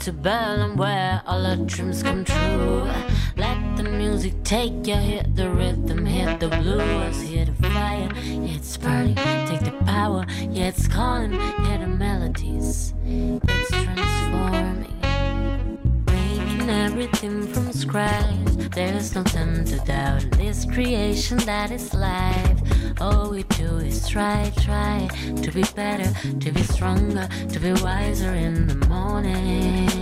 to Berlin where all our dreams come true. Let the music take you, hit the rhythm, hit the blues, hit the fire. Yeah, it's burning, take the power. Yeah, it's calling, hear the melodies. It's transforming, making everything from scratch. There's no time to doubt this creation that is life. All we do is try, try to be better, to be stronger, to be wiser in the morning.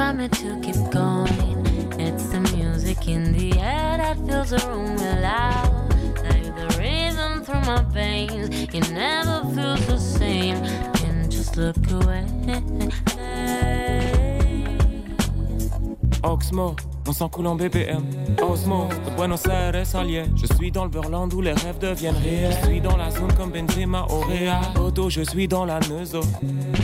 Me to keep going. It's the music in the air that fills the room with loud. Like the rhythm through my veins. It never feels the same. Can just look away. Oxmo, on s'en coule en BPM. Osmo, de Buenos Aires à. Je suis dans le Burland où les rêves deviennent réels. Je suis dans la zone comme Benzema au Real. Auto, je suis dans la neuzo.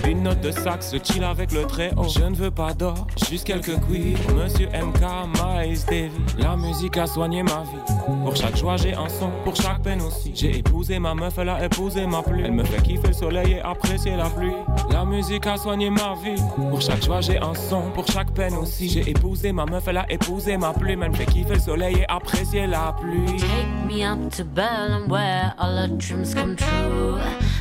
Une note de sax, je chill avec le très haut. Je ne veux pas d'or, juste quelques queers. Monsieur MK, Miles Davis. La musique a soigné ma vie. Pour chaque joie, j'ai un son. Pour chaque peine aussi. J'ai épousé ma meuf, elle a épousé ma pluie. Elle me fait kiffer le soleil et apprécier la pluie. La musique a soigné ma vie. Pour chaque joie, j'ai un son. Pour chaque peine aussi. J'ai épousé ma meuf, elle a épousé ma plume. Elle me fait kiffer le soleil et apprécier la pluie. Take me up to Berlin where all our dreams come true.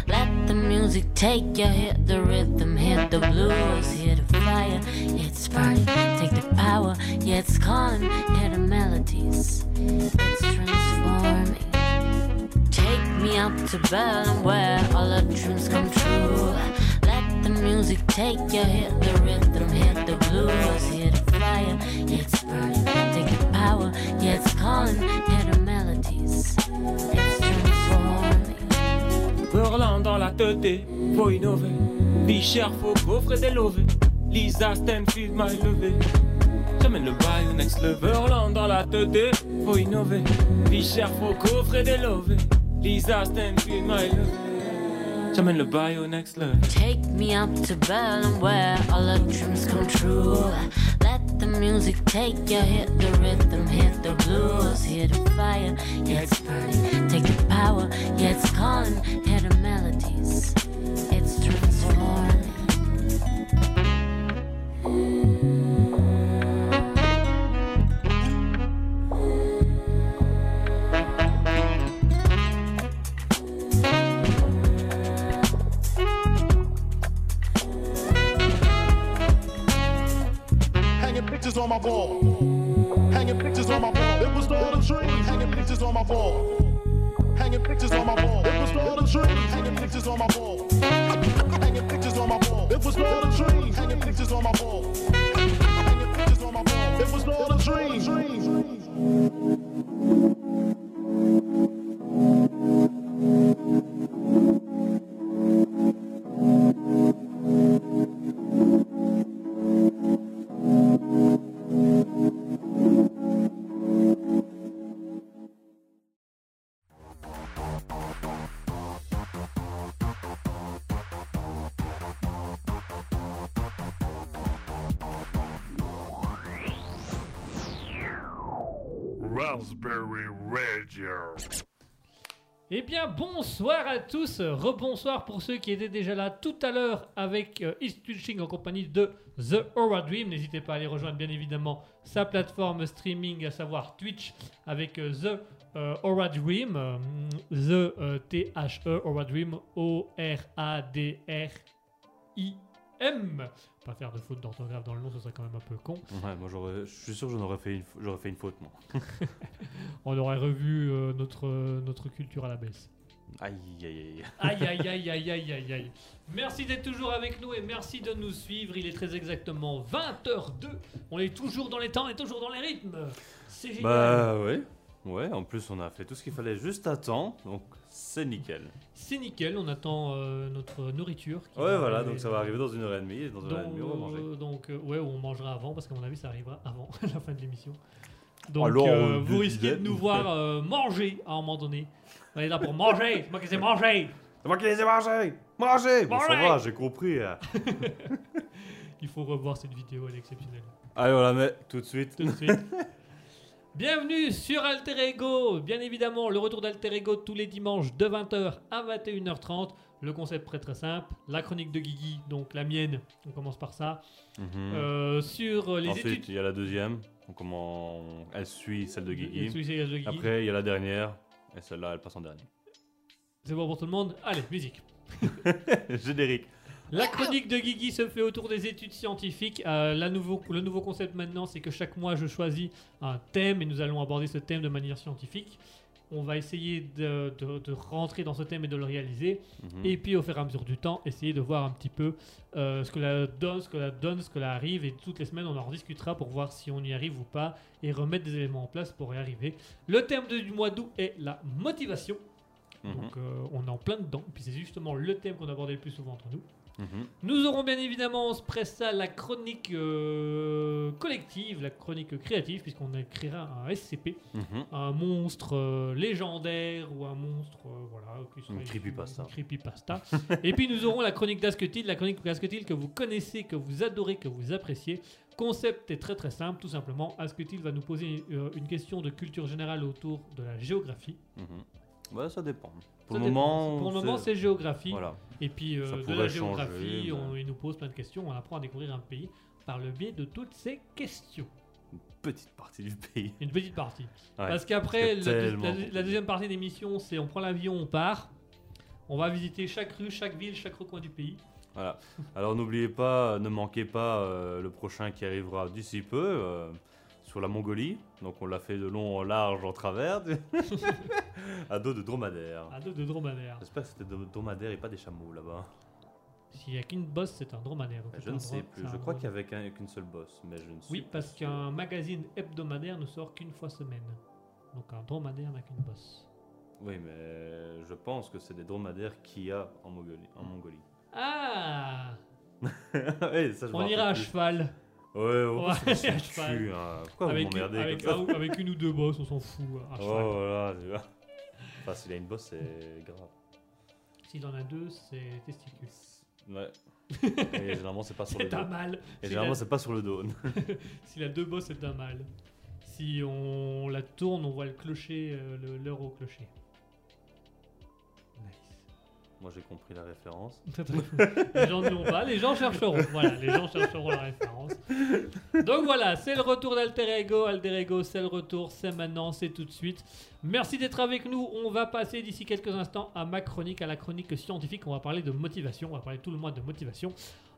Let the music take you, hit the rhythm, hit the blues, hit the fire. It's burning, take the power. Yeah, it's calling, hear the melodies. It's transforming. Take me up to Berlin where all our dreams come true. Let the music take you, hit the rhythm, hit the blues, hit the fire. It's burning, take the power. Yeah, it's calling, hear the melodies. It's transforming. Berlin dans la tête, faut innover. Vie faut coffrer des lovés. Lisa Stanfield m'a élevé. J'amène le bail au next level. Dans la tête, faut innover. Vie faut coffrer des lovés. Lisa Stanfield m'a élevé. J'amène le bail au next level. Take me up to Berlin where all our dreams come true. Let the music take you, hit the rhythm, hit the blues, hit the fire. Yeah, it's burning, take the power. Yeah, it's calling, hear the melodies. It's transforming. Pictures on my wall. Hanging pictures on my wall. It was all a dream. Hanging pictures on my wall. Hanging pictures on my wall. It was all a dream. Hanging pictures on my wall. Hanging pictures on my wall. It was all a dream. Eh bien, bonsoir à tous, rebonsoir pour ceux qui étaient déjà là tout à l'heure avec euh, en compagnie de The Aura Dream. N'hésitez pas à aller rejoindre bien évidemment sa plateforme streaming, à savoir Twitch, avec euh, The euh, Aura Dream, euh, The T-H-E Aura Dream, O-R-A-D-R-I-M. Pas faire de faute d'orthographe dans le nom, ce serait quand même un peu con. Ouais, moi j'aurais, je suis sûr que j'en aurais fait une, j'aurais fait une faute, moi. On aurait revu euh, notre, notre culture à la baisse. Aïe, aïe, aïe. Aïe, aïe, aïe, aïe, aïe, aïe, aïe. Merci d'être toujours avec nous et merci de nous suivre. Il est très exactement 20h02. On est toujours dans les temps, on est toujours dans les rythmes. C'est génial. Bah ouais, ouais. En plus, on a fait tout ce qu'il fallait juste à temps, donc c'est nickel. C'est nickel, on attend euh, notre nourriture. qui Ouais, voilà, donc ça va arriver dans une heure et demie. Dans une heure et demie, on va Donc, manger. euh, donc, euh, ouais, on mangera avant parce qu'à mon avis, ça arrivera avant la fin de l'émission. Donc, Alors, euh, vous risquez de nous voir euh, manger à un moment donné. On est là pour manger, c'est moi qui sais manger. C'est moi qui les ai mangés Mangez Bon, ça va, j'ai compris. hein. Il faut revoir cette vidéo, elle est exceptionnelle. Allez, on la met tout de suite. Tout de suite. Bienvenue sur Alter Ego. Bien évidemment, le retour d'Alter Ego tous les dimanches de 20h à 21h30. Le concept très très simple. La chronique de Guigui, donc la mienne, on commence par ça. Mhm. Euh, sur les Ensuite, études. il y a la deuxième. Donc, comment elle suit celle de Guigui. Suicide de Guigui. Après, il y a la dernière. Et celle-là, elle passe en dernier. C'est bon pour tout le monde Allez, musique. Générique. La chronique de Guigui se fait autour des études scientifiques. Euh, la nouveau, le nouveau concept maintenant, c'est que chaque mois, je choisis un thème et nous allons aborder ce thème de manière scientifique. On va essayer de, de- de rentrer dans ce thème et de le réaliser. Mhm. Et puis, au fur et à mesure du temps, essayer de voir un petit peu euh, ce que la donne, ce que la donne, ce que la arrive. Et toutes les semaines, on en discutera pour voir si on y arrive ou pas et remettre des éléments en place pour y arriver. Le thème du mois d'août est la motivation. Mhm. Donc, euh, on est en plein dedans. Puis, c'est justement le thème qu'on abordait le plus souvent entre nous. Mhm. Nous aurons bien évidemment, on se presse ça, la chronique euh, collective, la chronique créative, puisqu'on écrira un SCP, Mhm. un monstre euh, légendaire ou un monstre, euh, voilà. qui serait- creepypasta. creepypasta. Et puis nous aurons la chronique d'Asketil, la chronique d'Asketil que vous connaissez, que vous adorez, que vous appréciez. Concept est très très simple, tout simplement. Asketil va nous poser euh, une question de culture générale autour de la géographie. Mhm. Ouais, ça dépend. Pour Ça le moment, pour le moment, c'est géographie. Voilà. Et puis euh, de la changer, géographie, on, il nous pose plein de questions, on apprend à découvrir un pays par le biais de toutes ces questions. Une petite partie du pays. Une petite partie. Ouais. Parce qu'après, la, deuxième partie d'émission, c'est on prend l'avion, on part. On va visiter chaque rue, chaque ville, chaque recoin du pays. Voilà. Alors n'oubliez pas, ne manquez pas euh, le prochain qui arrivera d'ici peu euh, sur la Mongolie. Donc on l'a fait de long en large en travers, à dos de dromadaire. À dos de dromadaire. J'espère que c'était de dromadaire et pas des chameaux là-bas. S'il n'y a qu'une bosse, c'est un dromadaire. donc Je ne sais plus. Je crois qu'il y avait qu'un- qu'une seule bosse, mais je ne sais Oui, parce qu'un magazine hebdomadaire ne sort qu'une fois semaine. Donc un dromadaire n'a qu'une bosse. Oui, mais je pense que c'est des dromadaires qu'il y a en Mongolie. En Mongolie. Ah ça, je On ira à cheval. Ouais, ouais, va c'est cul, hein. Pourquoi vous avec, une, m'emmerdez avec, comme ça avec une ou deux bosses, on s'en fout. À Oh, cheval. voilà, tu vois. Enfin, s'il a une bosse, c'est grave. S'il en a deux, c'est testicule. Ouais. Et généralement, c'est pas sur le C'est un dos. mal. Et généralement, a- c'est pas sur le dos. S'il a deux bosses, c'est un mal. Si on la tourne, on voit le clocher, euh, l'heure au clocher. Moi, j'ai compris la référence. les gens pas, les gens chercheront. Voilà, les gens chercheront la référence. Donc voilà, c'est le retour d'Alter Ego. Alter Ego, c'est le retour, c'est maintenant, c'est tout de suite. Merci d'être avec nous. On va passer d'ici quelques instants à ma chronique, à la chronique scientifique. On va parler de motivation, on va parler tout le mois de motivation.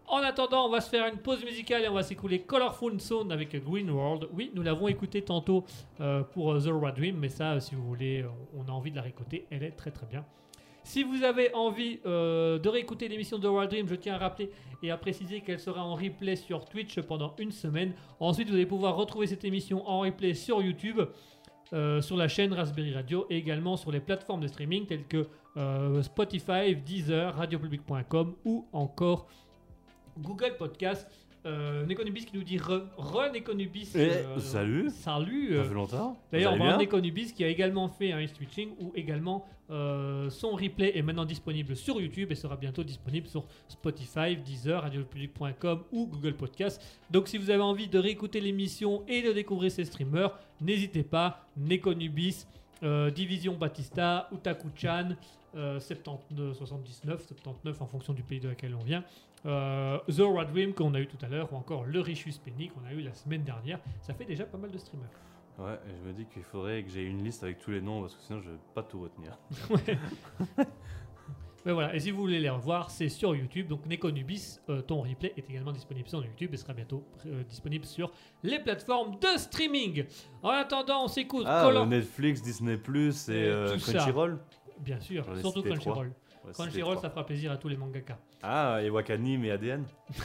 En attendant, on va se faire une pause musicale et on va s'écouler Colorful Zone avec Green World. Oui, nous l'avons écouté tantôt euh, pour euh, The Raw Dream, mais ça, euh, si vous voulez, on on a envie de la réécouter. Elle est très très bien. Si vous avez envie euh, de réécouter l'émission de World Dream, je tiens à rappeler et à préciser qu'elle sera en replay sur Twitch pendant une semaine. Ensuite, vous allez pouvoir retrouver cette émission en replay sur YouTube, euh, sur la chaîne Raspberry Radio et également sur les plateformes de streaming telles que euh, Spotify, Deezer, radiopublic.com ou encore Google Podcast. Euh, Nekonubis qui nous dit re, re Nekonubis. Eh, euh, salut. Salut. Ça euh, fait longtemps D'ailleurs, bien Econubis qui a également fait un switching où également euh, son replay est maintenant disponible sur YouTube et sera bientôt disponible sur Spotify, Deezer, radiopublic.com ou Google Podcast. Donc si vous avez envie de réécouter l'émission et de découvrir ces streamers, n'hésitez pas, Nekonubis, euh, Division Batista, Utaku-chan, euh, 79, 79, 79 en fonction du pays de laquelle on vient. Euh, The Rad Dream qu'on a eu tout à l'heure, ou encore le Richus Penny qu'on a eu la semaine dernière. Ça fait déjà pas mal de streamers. Ouais, et je me dis qu'il faudrait que j'ai une liste avec tous les noms parce que sinon je vais pas tout retenir. Mais voilà, et si vous voulez les revoir, c'est sur YouTube. Donc Nekonubis, euh, ton replay est également disponible sur YouTube et sera bientôt euh, disponible sur les plateformes de streaming. En attendant, on s'écoute Ah, Color- Netflix, Disney Plus et Et euh. Crunchyroll Bien sûr, surtout. Crunchyroll. Ouais, Crunchyroll, ça fera plaisir à tous les mangaka. Ah, et Wakanim et ADN.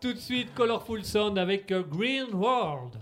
Tout de suite, Colorful Sound avec euh, Green World.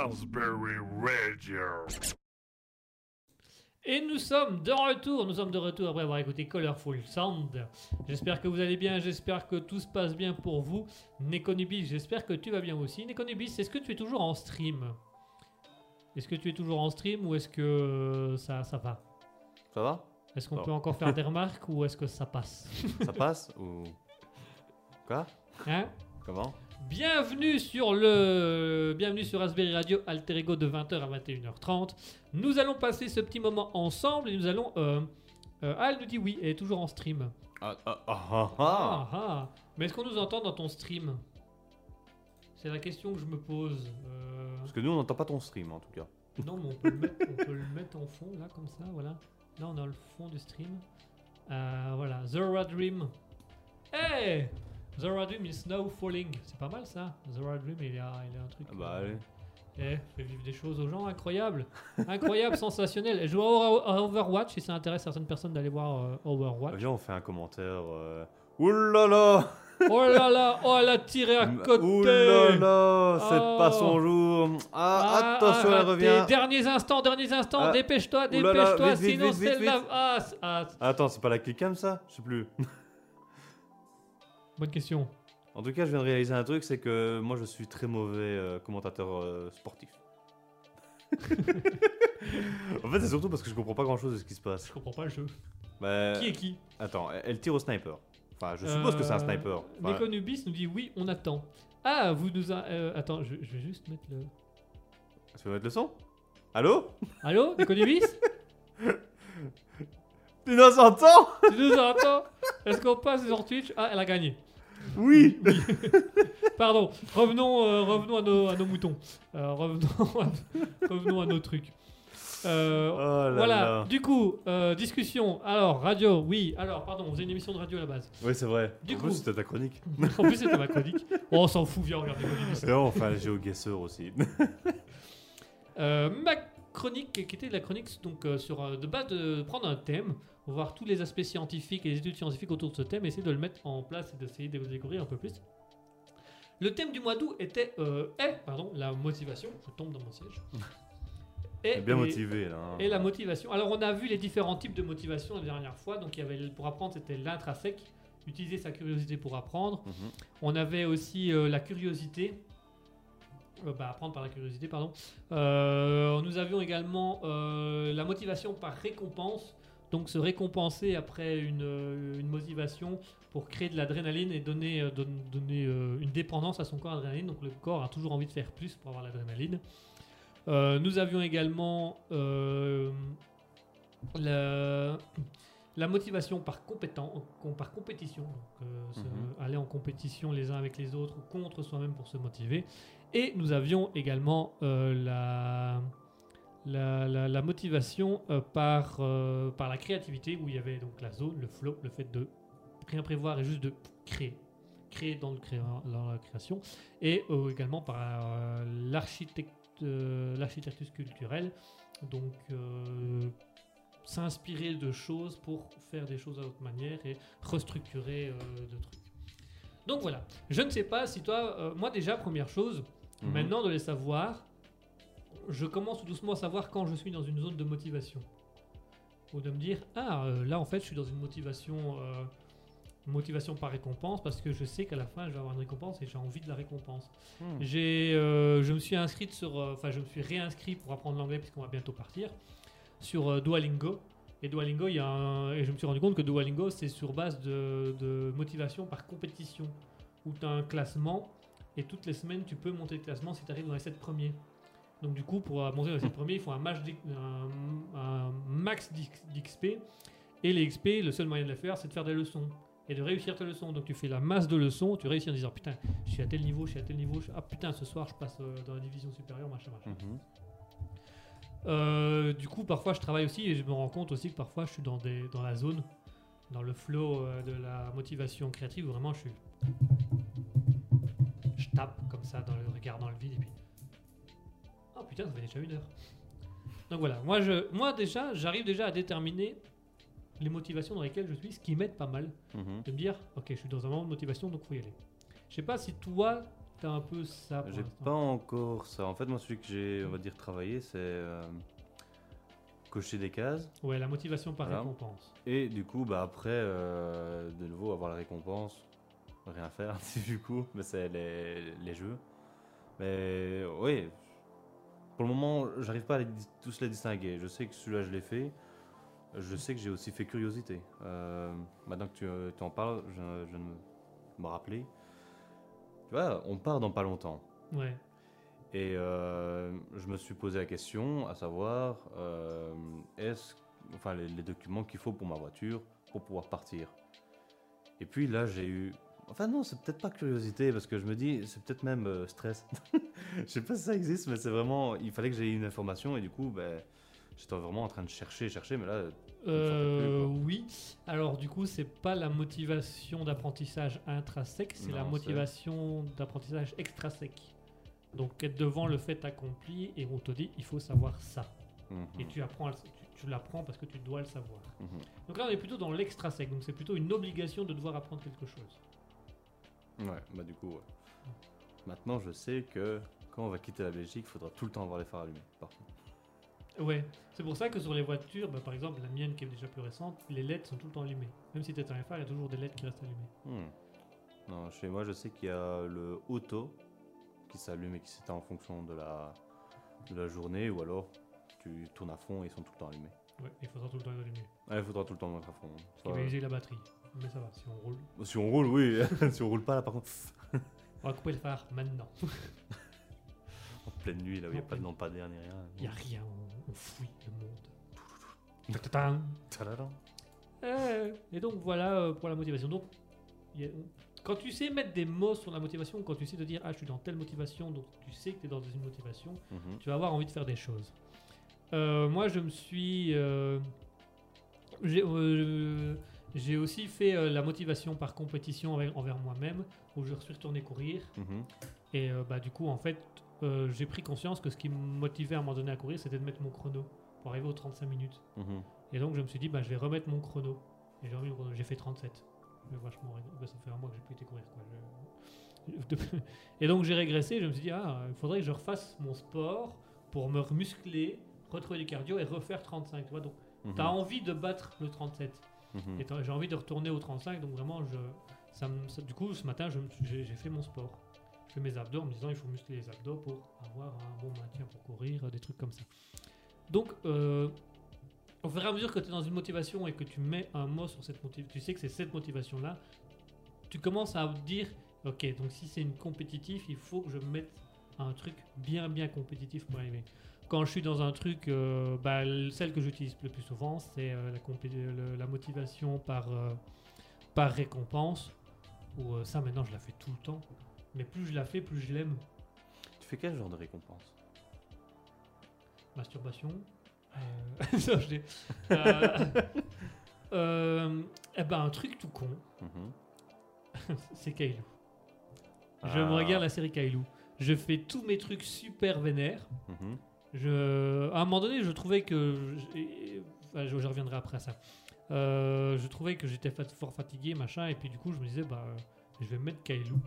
Raspberry Radio. Et nous sommes de retour, nous sommes de retour après avoir écouté Colorful Sound. J'espère que vous allez bien, j'espère que tout se passe bien pour vous. Nekonubis, j'espère que tu vas bien aussi. Nekonubis, est-ce que tu es toujours en stream? Est-ce que tu es toujours en stream ou est-ce que euh, ça, ça va? Ça va? Est-ce qu'on peut encore faire des remarques ou est-ce que ça passe? Ça passe Ou. Quoi? Hein? Comment? Bienvenue sur le bienvenue sur Raspberry Radio Alter Ego de 20h à 21h30. Nous allons passer ce petit moment ensemble et nous allons euh, euh, ah, elle nous dit oui, elle est toujours en stream. Ah, ah, ah, ah, ah. Ah, ah. Mais est-ce qu'on nous entend dans ton stream? C'est la question que je me pose. Euh, Parce que nous, on n'entend pas ton stream en tout cas. Non, mais on peut, le mettre, on peut le mettre en fond, là, comme ça, voilà. Là, on a le fond du stream. Euh, voilà, Zora Dream. Hey Zora Dream is snow falling. C'est pas mal, ça. Zora Dream, il a, il a un truc... Ah Bah euh, allez. eh, fait vivre des choses aux gens, incroyable. Incroyable, sensationnel. Elle joue à Overwatch, si ça intéresse certaines personnes d'aller voir euh, Overwatch. Viens, on fait un commentaire. Euh... Oulala Oh là là, oh, elle a tiré à côté. Oulala C'est Oh. pas son jour Ah, Ah, attention, ah, elle revient Derniers instants, derniers instants, Ah. dépêche-toi, dépêche-toi, sinon c'est la. Ah, Attends, c'est pas la clickcam ça? Je sais plus. Bonne question. En tout cas, je viens de réaliser un truc, c'est que moi je suis très mauvais euh, commentateur euh, sportif. en fait, c'est surtout parce que je comprends pas grand chose de ce qui se passe. Je comprends pas le jeu. Bah, Qui est qui Attends, elle- tire au sniper. Enfin, je suppose que c'est un Euh, sniper. Enfin, Nekonubis nous dit oui, on attend. Ah, vous nous a. euh, attends, je, je vais juste mettre le. tu peux mettre le son? Allô? Allô, Nekonubis Tu nous entends? Tu nous entends? Est-ce qu'on passe sur Twitch? Ah, elle a gagné. Oui Pardon, revenons, euh, revenons à, nos, à nos moutons. Euh, revenons, à, revenons à nos trucs. Euh, Oh là voilà, là. du coup, euh, discussion. Alors, radio, oui. Alors, pardon, on faisait une émission de radio à la base. Oui, c'est vrai. Du en coup- c'était ta chronique. en plus, c'était ma chronique. Oh, on s'en fout, viens, regarde Nekonubis. Et là, on fait un GeoGuessr aussi. Euh, ma chronique, qui était la chronique donc, sur de base de prendre un thème, voir tous les aspects scientifiques et les études scientifiques autour de ce thème, essayer de le mettre en place et d'essayer de le découvrir un peu plus. Le thème du mois d'août était euh, est, pardon, la motivation. Je tombe dans mon siège. Et, bien et- motivé là. hein. Et la motivation. Alors, on a vu les différents types de motivation la dernière fois. Donc, il y avait pour apprendre, c'était l'intrinsèque, utiliser sa curiosité pour apprendre. Mhm. On avait aussi euh, la curiosité. Euh, bah, apprendre par la curiosité, pardon. Nous avions également la motivation par récompense. Donc se récompenser après une, euh, une motivation pour créer de l'adrénaline et donner, euh, don- donner euh, une dépendance à son corps à l'adrénaline. Donc le corps a toujours envie de faire plus pour avoir l'adrénaline. Euh, nous avions également la, la motivation par, compétent, com- par compétition. Donc, Mhm. aller en compétition les uns avec les autres ou contre soi-même pour se motiver. Et nous avions également la, la, la- la motivation euh, par, euh, par la créativité, où il y avait donc la zone, le flow, le fait de rien prévoir et juste de créer. Créer dans, le créa- dans la création. Et euh, également par l'architecte- l'architecture culturelle. Donc, s'inspirer de choses pour faire des choses à autre manière et restructurer de trucs. Donc voilà, je ne sais pas si toi, moi déjà, première chose, Mhm. maintenant de les savoir, je commence doucement à savoir quand je suis dans une zone de motivation. Ou de me dire, ah euh, là en fait je suis dans une motivation, euh, motivation par récompense parce que je sais qu'à la fin je vais avoir une récompense et j'ai envie de la récompense. Hmm. J'ai, euh, je me suis inscrite sur, enfin, je me suis réinscrit pour apprendre l'anglais puisqu'on va bientôt partir sur Duolingo. Et Duolingo, il y a un- et je me suis rendu compte que Duolingo, c'est sur base de, de motivation par compétition, où tu as un classement et toutes les semaines, tu peux monter le classement si tu arrives dans les 7 premiers. Donc du coup, pour euh, monter dans les 7 premiers, il faut un, match d'X- un- un max d'X- d'XP. Et les XP, le seul moyen de les faire, c'est de faire des leçons et de réussir tes leçons. Donc tu fais la masse de leçons, tu réussis en disant putain, je suis à tel niveau, je suis à tel niveau, je- ah putain, ce soir je passe euh, dans la division supérieure, machin, machin. Mhm. Euh, du coup, parfois je travaille aussi et je me rends compte aussi que parfois je suis dans, des, dans la zone, dans le flow euh, de la motivation créative où vraiment je suis. Je tape comme ça dans le regard dans le vide et puis. Oh putain, ça fait déjà une heure. Donc voilà, moi, je, moi déjà, j'arrive déjà à déterminer les motivations dans lesquelles je suis, ce qui m'aide pas mal Mhm. de me dire ok je suis dans un moment de motivation donc faut y aller je sais pas si toi t'as un peu ça J'ai pas encore ça. En fait, moi, celui que j'ai, on va dire, travaillé, c'est euh, cocher des cases. Ouais, la motivation par Voilà. récompense. Et du coup, bah, après, euh, de nouveau, avoir la récompense, rien faire, du coup, mais c'est les, les jeux. Mais oui, pour le moment, j'arrive pas à les tous les distinguer. Je sais que celui-là, je l'ai fait. Je sais que j'ai aussi fait curiosité. Euh, maintenant que tu, euh, tu en parles, je, je ne me rappelais. Tu vois, on part dans pas longtemps. Ouais. Et euh, je me suis posé la question, à savoir, euh, est-ce, enfin, les, les documents qu'il faut pour ma voiture pour pouvoir partir. Et puis là, j'ai eu, enfin non, c'est peut-être pas curiosité parce que je me dis, c'est peut-être même euh, stress. je sais pas si ça existe, mais c'est vraiment, il fallait que j'aie une information et du coup, ben, j'étais vraiment en train de chercher, chercher, mais là, Euh, plus, oui. Alors du coup, c'est pas la motivation d'apprentissage intrinsèque, c'est la motivation d'apprentissage extrinsèque. Donc être devant le fait accompli et on te dit il faut savoir ça. mhm, Et tu apprends, tu l'apprends parce que tu dois le savoir. mhm. Donc là, on est plutôt dans l'extrinsèque. Donc c'est plutôt une obligation de devoir apprendre quelque chose. Ouais, bah du coup, ouais. Maintenant, je sais que quand on va quitter la Belgique, il faudra tout le temps avoir les phares allumés. Par contre. Ouais, c'est pour ça que sur les voitures, bah, par exemple la mienne qui est déjà plus récente, les LED sont tout le temps allumées. Même si tu es un phare, il y a toujours des LED qui restent allumées. Hmm. Non, chez moi, je sais qu'il y a le auto qui s'allume et qui s'éteint en fonction de la, de la journée, ou alors tu tournes à fond et ils sont tout le temps allumés. Ouais, il faudra tout le temps les allumer. Ah, il faudra tout le temps mettre à fond. Ce qui va user la batterie. Mais ça va, si on roule. Si on roule, oui. si on roule pas, là, par contre, On va couper le phare maintenant. en pleine nuit, là où il n'y a pas de lampadaire ni rien. Il n'y a rien, on, on fouille le monde. Ta-ta-tan. Tadadam. Euh, Et donc voilà euh, pour la motivation. Donc, il y a- quand tu sais mettre des mots sur la motivation, quand tu sais te dire ah je suis dans telle motivation, donc tu sais que tu es dans une motivation, Mhm. tu vas avoir envie de faire des choses. Euh, moi je me suis... j'ai aussi fait euh, la motivation par compétition avec- envers moi-même, où je suis retourné courir. Mhm. Et euh, bah, du coup, en fait, euh, j'ai pris conscience que ce qui me motivait à un moment donné à courir, c'était de mettre mon chrono pour arriver aux 35 minutes. Mhm. Et donc, je me suis dit, bah, je vais remettre mon chrono. Et j'ai remis mon chrono. J'ai fait 37. J'ai vachement bah, ça fait un mois que j'ai plus été courir. Quoi. Je- Et donc, j'ai régressé. Je me suis dit, ah, il faudrait que je refasse mon sport pour me muscler, retrouver du cardio et refaire 35. Tu vois, donc, Mhm. tu as envie de battre le 37. Mhm. J'ai envie de retourner au 35, donc vraiment, je, du coup, ce matin, j'ai fait mon sport. Je fais mes abdos en me disant il faut muscler les abdos pour avoir un bon maintien pour courir, des trucs comme ça. Donc, euh, au fur et à mesure que tu es dans une motivation et que tu mets un mot sur cette motivation, tu sais que c'est cette motivation-là, tu commences à dire ok, donc si c'est une compétitif, il faut que je mette un truc bien, bien compétitif pour arriver. Quand je suis dans un truc, euh, bah, celle que j'utilise le plus souvent, c'est euh, la, motivation par, euh, par récompense. Ou ça, maintenant, je la fais tout le temps. Mais plus je la fais, plus je l'aime. Tu fais quel genre de récompense? Masturbation. Ça, je l'ai. Eh ben, un truc tout con, Mhm. c'est Kailou. Je me Ah. regarde la série Kailou. Je fais tous mes trucs super vénères. Mhm. Je, à un moment donné, je trouvais que. je, je reviendrai après à ça. Euh, je trouvais que j'étais fort fatigué, machin, et puis du coup, je me disais, bah, je vais mettre Kailou.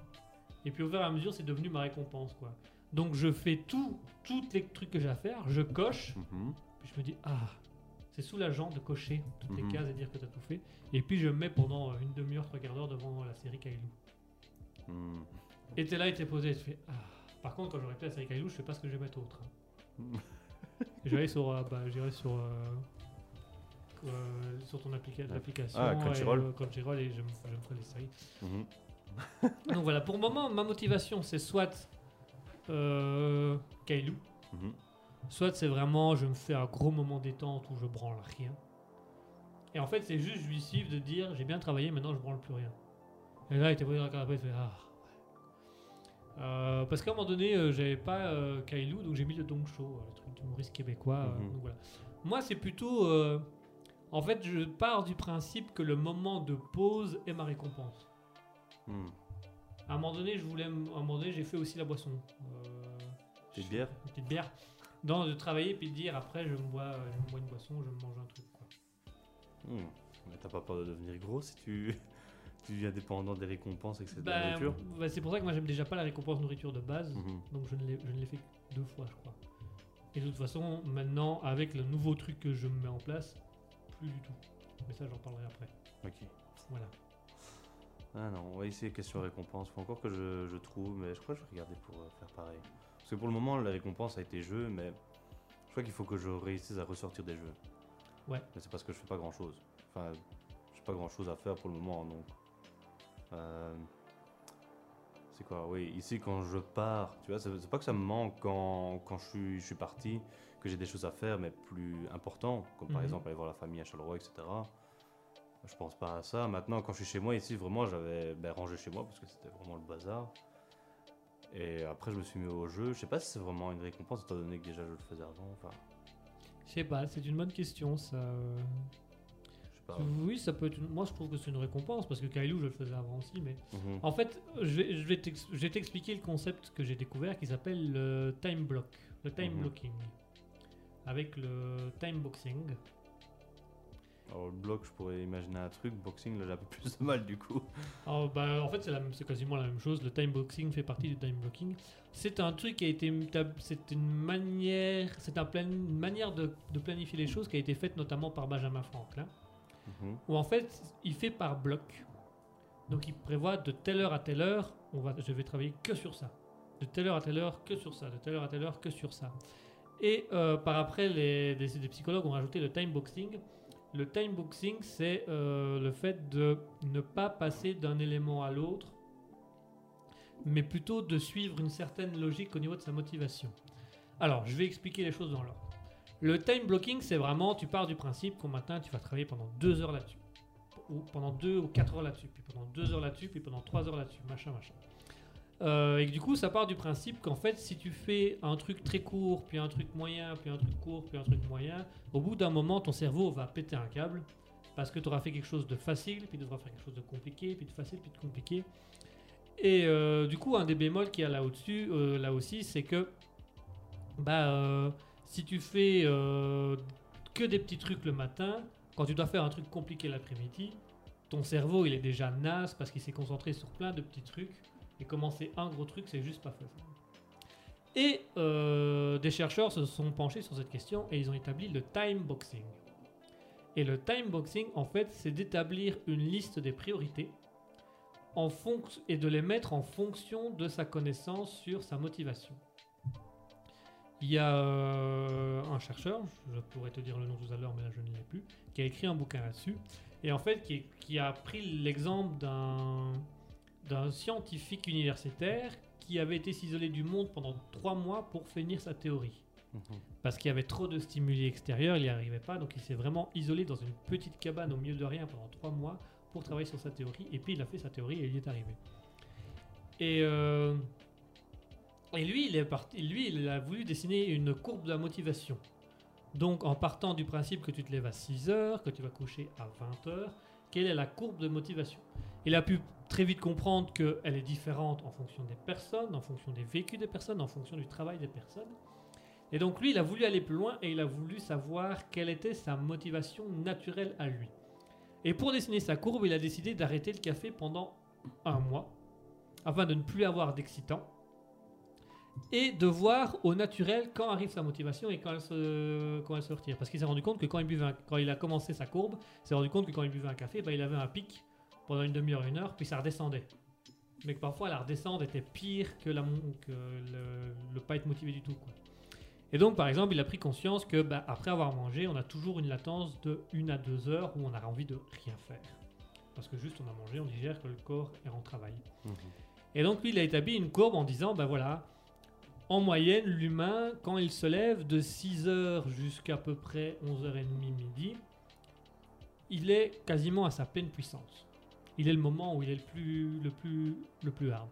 Et puis au fur et à mesure, c'est devenu ma récompense, quoi. Donc je fais tout, tous les trucs que j'ai à faire, je coche, Mhm. puis je me dis, ah, c'est soulageant de cocher toutes les Mhm. cases et dire que tu as tout fait. Et puis je me mets pendant une demi-heure, trois quarts d'heure devant la série Kailou. Mhm. Et t'es là, et t'es posé, et tu fais, ah. Par contre, quand j'aurai fait la série Kailou, je sais pas ce que je vais mettre autre. hein. Aller sur, euh, bah, j'irai sur, euh, euh, sur ton applica- l'application Ah, Crunchyroll. et, euh, Crunchyroll et je me, je me ferai les séries. Mhm. Donc voilà, pour le moment, ma motivation, c'est soit euh, Kailou, Mhm. soit c'est vraiment, je me fais un gros moment détente où je branle rien. Et en fait, c'est juste jouissif de dire, j'ai bien travaillé, maintenant je branle plus rien. Et là, il était posé dans le canapé, il fait, ah. Euh, parce qu'à un moment donné, euh, j'avais pas euh, Kailou, donc j'ai mis le Dong Show, euh, le truc d'humoriste québécois. Mhm. donc voilà. Moi, c'est plutôt. en fait, je pars du principe que le moment de pause est ma récompense. Mhm. À un moment donné, je voulais, à un moment donné, j'ai fait aussi la boisson. Petite bière? Une petite bière. Non, de travailler puis de dire après, je me bois, je me bois une boisson, je me mange un truc. Quoi. Mhm. Mais t'as pas peur de devenir gros si tu, Tu deviens dépendant des récompenses, etc. de nourriture. bah, c'est pour ça que moi j'aime déjà pas la récompense nourriture de base, Mhm. donc je ne l'ai fait que deux fois, je crois. Et de toute façon, maintenant, avec le nouveau truc que je me mets en place, plus du tout. Mais ça, j'en parlerai après. Ok. Voilà. Ah non, on va essayer question récompense. Faut encore que je, je trouve, mais je crois que je vais regarder pour euh, faire pareil. Parce que pour le moment, la récompense a été jeu, mais je crois qu'il faut que je réussisse à ressortir des jeux. Ouais. Mais c'est parce que je fais pas grand chose. Enfin, j'ai pas grand chose à faire pour le moment, donc. Euh, c'est quoi? Oui, ici quand je pars, tu vois, c'est pas que ça me manque quand, quand je, suis, je suis parti, que j'ai des choses à faire, mais plus importantes, comme par Mhm. exemple aller voir la famille à Charleroi, etc. Je pense pas à ça. Maintenant, quand je suis chez moi, ici, vraiment, j'avais ben, rangé chez moi parce que c'était vraiment le bazar. Et après, je me suis mis au jeu. Je sais pas si c'est vraiment une récompense, étant donné que déjà je le faisais avant. Enfin, Je sais pas, c'est une bonne question ça. Pas. Oui, ça peut être. une- Moi, je trouve que c'est une récompense parce que Kailou, je le faisais avant aussi, mais Mhm. En fait, je vais, je t'expliquer le concept que j'ai découvert qui s'appelle le time block, le time Mhm. blocking, avec le time boxing. Alors, le bloc, je pourrais imaginer un truc. Boxing, là, peu plus de mal du coup. Alors, bah, en fait, c'est quasiment la même chose. Le time boxing fait partie du time blocking. C'est un truc qui a été, c'est une manière, c'est un plan- une manière de, de planifier les choses qui a été faite notamment par Benjamin Franklin. Mhm. où en fait il fait par bloc. Donc il prévoit de telle heure à telle heure, on va, je vais travailler que sur ça. De telle heure à telle heure, que sur ça. De telle heure à telle heure, que sur ça. Et euh, par après, les, psychologues ont rajouté le time boxing. Le time boxing, c'est euh, le fait de ne pas passer d'un élément à l'autre, mais plutôt de suivre une certaine logique au niveau de sa motivation. Alors, je vais expliquer les choses dans l'ordre. Le time blocking, c'est vraiment, tu pars du principe qu'au matin, tu vas travailler pendant deux heures là-dessus. Ou pendant deux ou quatre heures là-dessus. Puis pendant deux heures là-dessus, puis pendant trois heures là-dessus. Machin, machin. Euh, et du coup, ça part du principe qu'en fait, si tu fais un truc très court, puis un truc moyen, puis un truc court, puis un truc moyen, au bout d'un moment, ton cerveau va péter un câble. Parce que tu auras fait quelque chose de facile, puis tu devras faire quelque chose de compliqué, puis de facile, puis de compliqué. Et euh, du coup, un des bémols qu'il y a là au-dessus, euh, là aussi, c'est que bah, si tu fais euh, que des petits trucs le matin, quand tu dois faire un truc compliqué l'après-midi, ton cerveau il est déjà naze parce qu'il s'est concentré sur plein de petits trucs et commencer un gros truc c'est juste pas faisable. Et euh, des chercheurs se sont penchés sur cette question et ils ont établi le time boxing. Et le time boxing en fait c'est d'établir une liste des priorités en et de les mettre en fonction de sa connaissance sur sa motivation. Il y a euh, un chercheur, je pourrais te dire le nom tout à l'heure, mais là je ne l'ai plus, qui a écrit un bouquin là-dessus, et en fait qui, qui a pris l'exemple d'un d'un scientifique universitaire qui avait été s'isoler du monde pendant trois mois pour finir sa théorie. Mhm. Parce qu'il y avait trop de stimuli extérieurs, il n'y arrivait pas, donc il s'est vraiment isolé dans une petite cabane au milieu de rien pendant trois mois pour travailler sur sa théorie, et puis il a fait sa théorie et il y est arrivé. Et, euh, et lui, il a voulu dessiner une courbe de la motivation. Donc en partant du principe que tu te lèves à 6 heures, que tu vas coucher à 20 heures, quelle est la courbe de motivation? Il a pu très vite comprendre qu'elle est différente en fonction des personnes, en fonction des vécus des personnes, en fonction du travail des personnes. Et donc lui, il a voulu aller plus loin et il a voulu savoir quelle était sa motivation naturelle à lui. Et pour dessiner sa courbe, il a décidé d'arrêter le café pendant un mois, afin de ne plus avoir d'excitant, et de voir au naturel quand arrive sa motivation et quand elle se, quand elle se retire. Parce qu'il s'est rendu compte que quand il, buvait un- quand il a commencé sa courbe, il s'est rendu compte que quand il buvait un café, bah, il avait un pic pendant une demi-heure, une heure, puis ça redescendait. Mais que parfois la redescente était pire que, la, mon- que le, le pas être motivé du tout. Quoi. Et donc, par exemple, il a pris conscience que bah, après avoir mangé, on a toujours une latence de 1 à 2 heures où on a envie de rien faire. Parce que juste on a mangé, on digère que le corps est en travail. Mhm. Et donc lui, il a établi une courbe en disant, ben voilà, en moyenne, l'humain, quand il se lève de 6h jusqu'à peu près 11h30 midi, il est quasiment à sa pleine puissance. Il est le moment où il est le plus, le plus, le plus hard.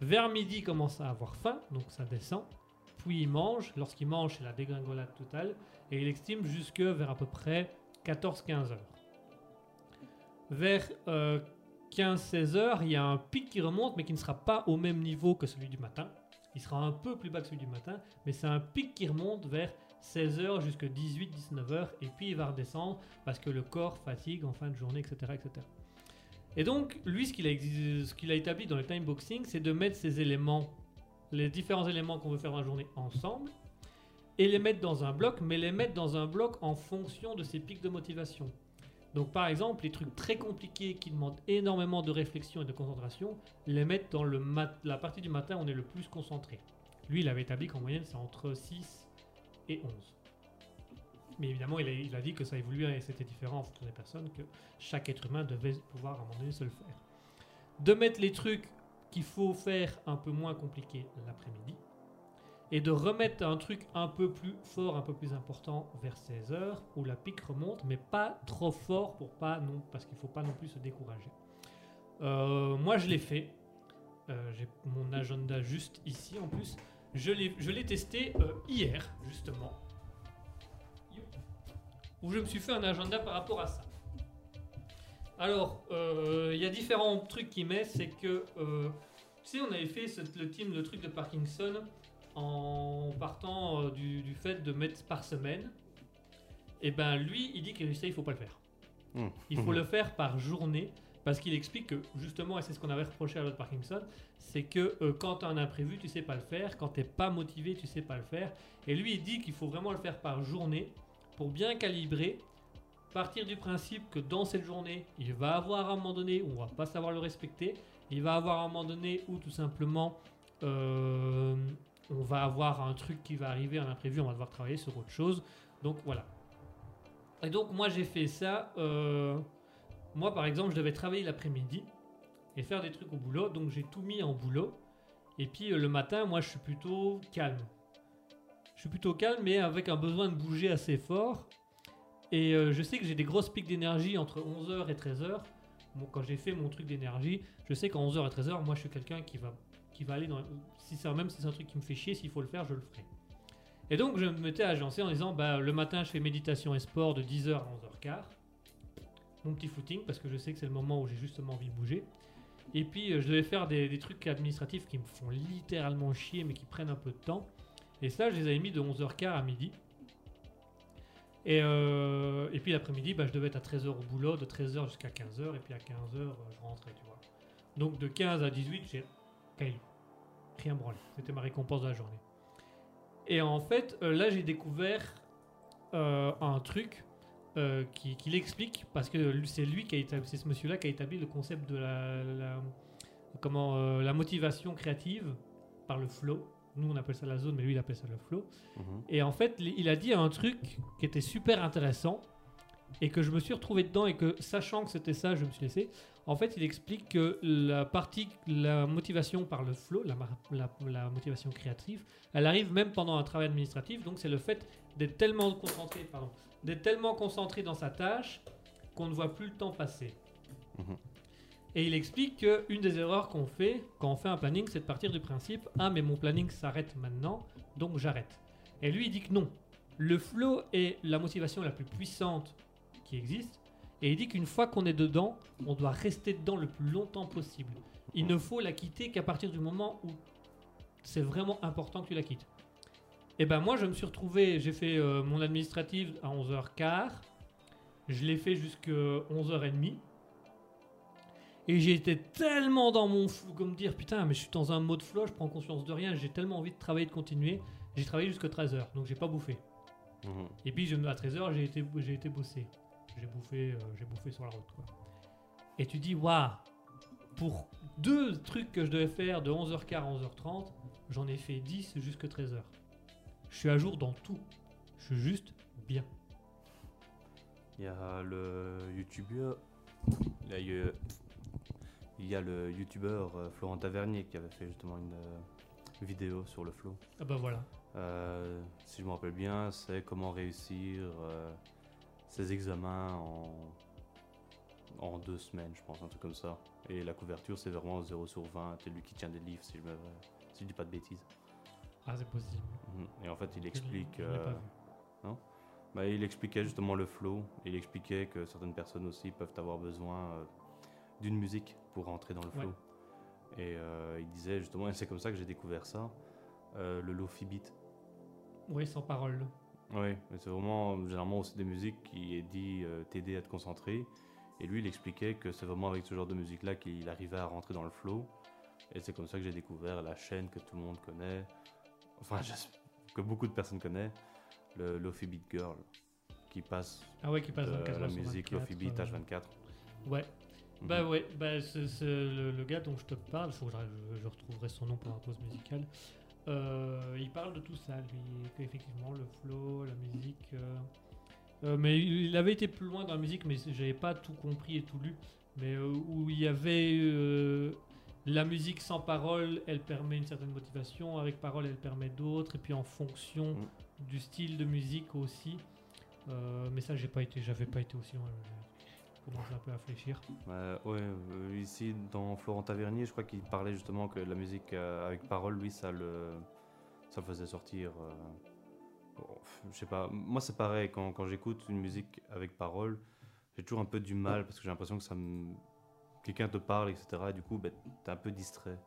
Vers midi, il commence à avoir faim, donc ça descend. Puis il mange. Lorsqu'il mange, c'est la dégringolade totale. Et il estime jusque vers à peu près 14-15 heures. Vers euh, 15-16 heures, il y a un pic qui remonte, mais qui ne sera pas au même niveau que celui du matin. Il sera un peu plus bas que celui du matin, mais c'est un pic qui remonte vers 16 heures jusqu'à 18-19 heures, et puis il va redescendre parce que le corps fatigue en fin de journée, etc. etc. Et donc, lui, ce qu'il a, établi dans le timeboxing, c'est de mettre ces éléments, les différents éléments qu'on veut faire dans la journée ensemble, et les mettre dans un bloc, mais les mettre dans un bloc en fonction de ses pics de motivation. Donc, par exemple, les trucs très compliqués qui demandent énormément de réflexion et de concentration, les mettre dans le mat- la partie du matin où on est le plus concentré. Lui, il avait établi qu'en moyenne, c'est entre 6 et 11. Mais évidemment, il a, dit que ça évoluait et c'était différent en fonction des personnes, que chaque être humain devait pouvoir à un moment donné se le faire. De mettre les trucs qu'il faut faire un peu moins compliqués l'après-midi et de remettre un truc un peu plus fort, un peu plus important vers 16 heures où la pique remonte, mais pas trop fort pour pas non, parce qu'il faut pas non plus se décourager. Euh, moi, je l'ai fait. Euh, J'ai mon agenda juste ici en plus. Je l'ai testé euh, hier, justement. Où je me suis fait un agenda par rapport à ça. Alors, il y a différents trucs qu'il met. C'est que, tu sais, on avait fait le team, le truc de Parkinson en partant euh, du, du fait de mettre par semaine. Et ben lui, il dit que ça, il faut pas le faire. Mmh. Il faut le faire par journée parce qu'il explique que justement, et c'est ce qu'on avait reproché à l'autre Parkinson, c'est que euh, quand tu as un imprévu, tu sais pas le faire, quand tu pas motivé, tu sais pas le faire. Et lui, il dit qu'il faut vraiment le faire par journée pour bien calibrer, partir du principe que dans cette journée, il va avoir un moment donné où on va pas savoir le respecter, il va avoir un moment donné où tout simplement euh, on va avoir un truc qui va arriver, un imprévu, on va devoir travailler sur autre chose. Donc voilà. Et donc moi j'ai fait ça. euh, moi par exemple, je devais travailler l'après-midi et faire des trucs au boulot, donc j'ai tout mis en boulot. Et puis euh, le matin, moi je suis plutôt calme. Je suis plutôt calme, mais avec un besoin de bouger assez fort. Et euh, je sais que j'ai des grosses pics d'énergie entre 11h et 13h. Bon, quand j'ai fait mon truc d'énergie, je sais qu'en 11h et 13h, moi je suis quelqu'un qui va, qui va aller dans. Si c'est même si c'est un truc qui me fait chier, s'il faut le faire, je le ferai. Et donc je me mettais à agencer en disant bah, le matin je fais méditation et sport de 10h à 11h15. Mon petit footing parce que je sais que c'est le moment où j'ai justement envie de bouger. Et puis euh, je devais faire des, des trucs administratifs qui me font littéralement chier mais qui prennent un peu de temps. Et ça je les avais mis de 11h15 à midi. Et, euh, et puis l'après-midi, bah, je devais être à 13h au boulot, de 13h jusqu'à 15h, et puis à 15h, euh, je rentrais, tu vois. Donc de 15 à 18, j'ai Rien branlé. C'était ma récompense de la journée. Et en fait, euh, là, j'ai découvert euh, un truc euh, qui, qui l'explique, parce que c'est lui qui a établi, c'est ce monsieur-là qui a établi le concept de la, la- comment, la motivation créative par le flow. Nous, on appelle ça la zone, mais lui, il appelle ça le flow. Mhm. Et en fait, il a dit un truc qui était super intéressant et que je me suis retrouvé dedans et que sachant que c'était ça, je me suis laissé. En fait, il explique que la partie, la motivation par le flow, la, mar- la- la motivation créative, elle arrive même pendant un travail administratif. Donc, c'est le fait d'être tellement concentré, pardon, d'être tellement concentré dans sa tâche qu'on ne voit plus le temps passer. Mhm. Et il explique qu'une des erreurs qu'on fait quand on fait un planning, c'est de partir du principe Ah, mais mon planning s'arrête maintenant, donc j'arrête. Et lui, il dit que non. Le flow est la motivation la plus puissante qui existe. Et il dit qu'une fois qu'on est dedans, on doit rester dedans le plus longtemps possible. Il ne faut la quitter qu'à partir du moment où c'est vraiment important que tu la quittes. Et ben moi, je me suis retrouvé, j'ai fait euh, mon administrative à 11h15. Je l'ai fait jusqu'à 11h30. Et j'ai été tellement dans mon flou, comme dire putain, mais je suis dans un mode flow, je prends conscience de rien, j'ai tellement envie de travailler, de continuer. J'ai travaillé jusqu'à 13h, donc j'ai pas bouffé. Mhm. Et puis je, à 13h, j'ai été, j'ai été bosser. J'ai bouffé, euh, j'ai bouffé sur la route. Quoi. Et tu dis, waouh, pour deux trucs que je devais faire de 11h15 à 11h30, j'en ai fait 10 jusqu'à 13h. Je suis à jour dans tout. Je suis juste bien. Il y a le youtubeur. Il y a, le youtubeur euh, Florent Tavernier qui avait fait justement une euh, vidéo sur le flow. Ah bah voilà. Euh, si je me rappelle bien, c'est comment réussir euh, ses examens en, en deux semaines, je pense, un truc comme ça. Et la couverture, c'est vraiment 0 sur 20. C'est lui qui tient des livres, si je, me, si je dis pas de bêtises. Ah, c'est possible. Mhm. Et en fait, il explique. je euh, pas vu. bah, il expliquait justement le flow. Et il expliquait que certaines personnes aussi peuvent avoir besoin euh, d'une musique pour rentrer dans le Ouais. flow. Et euh, il disait justement, et c'est comme ça que j'ai découvert ça, euh, le lofi beat. Oui, sans parole. Oui, mais c'est vraiment généralement aussi des musiques qui est dit euh, t'aider à te concentrer. Et lui, il expliquait que c'est vraiment avec ce genre de musique-là qu'il arrivait à rentrer dans le flow. Et c'est comme ça que j'ai découvert la chaîne que tout le monde connaît, enfin, que beaucoup de personnes connaissent, le Lofi Beat Girl, qui passe Ah ouais, qui passe de 24 la musique 24, Lofi Beat euh, H24. Ouais. Mhm. Bah ouais, bah c'est le, le gars dont je te parle, que je, je retrouverai son nom pour la pause musicale. Euh, il parle de tout ça, lui, qu'effectivement le flow, la musique. euh, euh, mais il avait été plus loin dans la musique, mais j'avais pas tout compris et tout lu. Mais où il y avait la musique sans parole, elle permet une certaine motivation, avec parole, elle permet d'autres, et puis en fonction Mm. du style de musique aussi. Mais ça, j'ai pas été, j'avais pas été aussi loin. J'ai commencé un peu à réfléchir. Euh, ouais, euh, ici dans Florent Tavernier, je crois qu'il parlait justement que la musique euh, avec parole, lui, ça le, ça le faisait sortir. euh, bon, je sais pas, moi c'est pareil, quand, quand j'écoute une musique avec parole, j'ai toujours un peu du mal parce que j'ai l'impression que ça me. Quelqu'un te parle, etc. Et du coup, ben, t'es un peu distrait.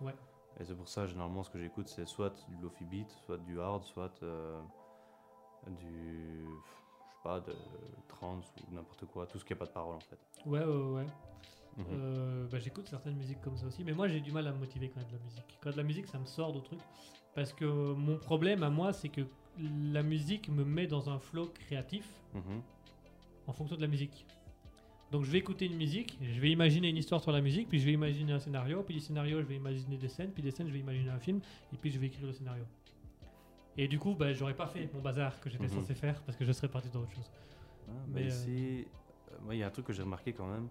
Ouais. Et c'est pour ça, généralement, ce que j'écoute, c'est soit du lofi beat, soit du hard, soit euh, du. Pas, de trance ou n'importe quoi, tout ce qui n'a pas de parole en fait. Ouais, ouais, ouais. Mhm. Euh, bah, J'écoute certaines musiques comme ça aussi, mais moi j'ai du mal à me motiver quand il y a de la musique. Quand il y a de la musique, ça me sort de trucs. Parce que mon problème à moi, c'est que la musique me met dans un flow créatif Mhm. en fonction de la musique. Donc je vais écouter une musique, je vais imaginer une histoire sur la musique, puis je vais imaginer un scénario, puis du scénario je vais imaginer des scènes, puis des scènes je vais imaginer un film, et puis je vais écrire le scénario. Et du coup, bah, j'aurais pas fait mon bazar que j'étais Mhm. censé faire parce que je serais parti dans autre chose. Ah, Mais, mais euh, ici, euh, moi, il y a un truc que j'ai remarqué quand même,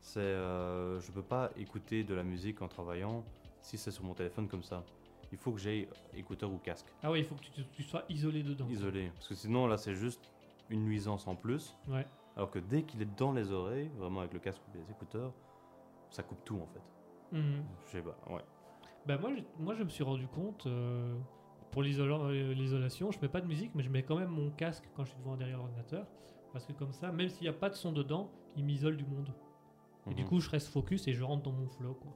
c'est euh, je peux pas écouter de la musique en travaillant si c'est sur mon téléphone comme ça. Il faut que j'aille écouteur ou casque, Ah ouais, il faut que tu, tu sois isolé dedans. isolé, parce que sinon là c'est juste une nuisance en plus. Ouais. Alors que dès qu'il est dans les oreilles, vraiment avec le casque ou les écouteurs, ça coupe tout en fait. Mhm. Je sais pas, ouais. Bah moi, je- moi, je me suis rendu compte, euh, pour euh, l'isolation, je mets pas de musique, mais je mets quand même mon casque quand je suis devant derrière l'ordinateur. Parce que comme ça, même s'il n'y a pas de son dedans, il m'isole du monde. Et du Mhm. coup, je reste focus et je rentre dans mon flow. Quoi.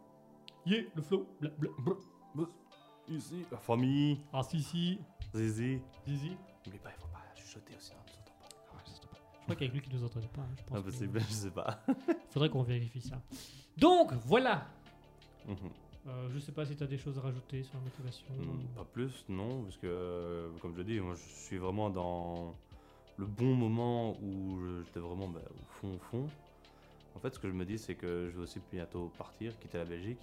Yeah, le flow. bla, bla, bla. Ici, la famille, Ah si, si, Zizi. Zizi. N'oublie pas, il faut pas chuchoter aussi, on ne s'entend pas. Je crois qu'avec lui qui nous entendait pas. hein, je pense Impossible, que- je sais pas. Faudrait qu'on vérifie ça. Donc, voilà. Mhm. Euh, je sais pas si tu as des choses à rajouter sur la motivation. Hmm, Pas plus, non, parce que, euh, comme je dis, moi je suis vraiment dans le bon moment où j'étais vraiment bah, au fond, au fond. En fait, ce que je me dis, c'est que je vais aussi bientôt partir, quitter la Belgique.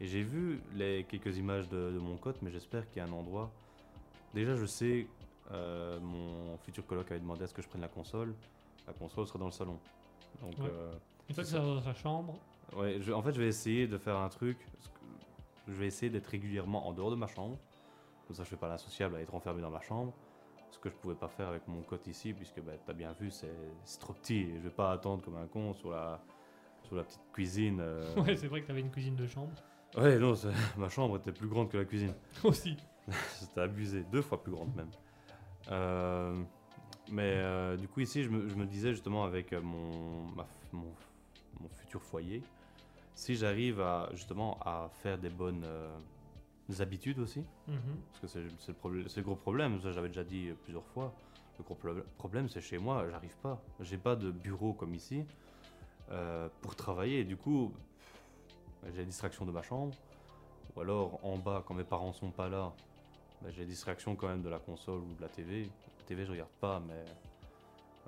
Et j'ai vu les quelques images de, de mon côte, mais j'espère qu'il y a un endroit. Déjà, je sais, euh, mon futur coloc avait demandé à ce que je prenne la console. La console sera dans le salon. Donc, Ouais. euh, Une fois que ça dans sa chambre, Ouais, je- en fait, je vais essayer de faire un truc. Je vais essayer d'être régulièrement en dehors de ma chambre. Comme ça, je fais pas l'insociable à être enfermé dans ma chambre. Ce que je pouvais pas faire avec mon cote ici, puisque bah, tu as bien vu, c'est trop petit. Et je vais pas attendre comme un con sur la, sur la petite cuisine. euh. ouais, c'est vrai que tu avais une cuisine de chambre. Ouais, non, ma chambre était plus grande que la cuisine. Aussi. C'était abusé, deux fois plus grande même. Euh, mais euh, du coup, ici, je me, je me disais justement avec mon, ma f- mon, mon futur foyer, si j'arrive à justement à faire des bonnes euh, habitudes aussi, Mhm. parce que c'est le, gros problème, ça j'avais déjà dit plusieurs fois, le gros pro- problème c'est chez moi, j'arrive pas, j'ai pas de bureau comme ici euh, pour travailler, du coup pff, j'ai la distraction de ma chambre, ou alors en bas quand mes parents sont pas là, bah, j'ai la distraction quand même de la console ou de la TV, la TV je regarde pas mais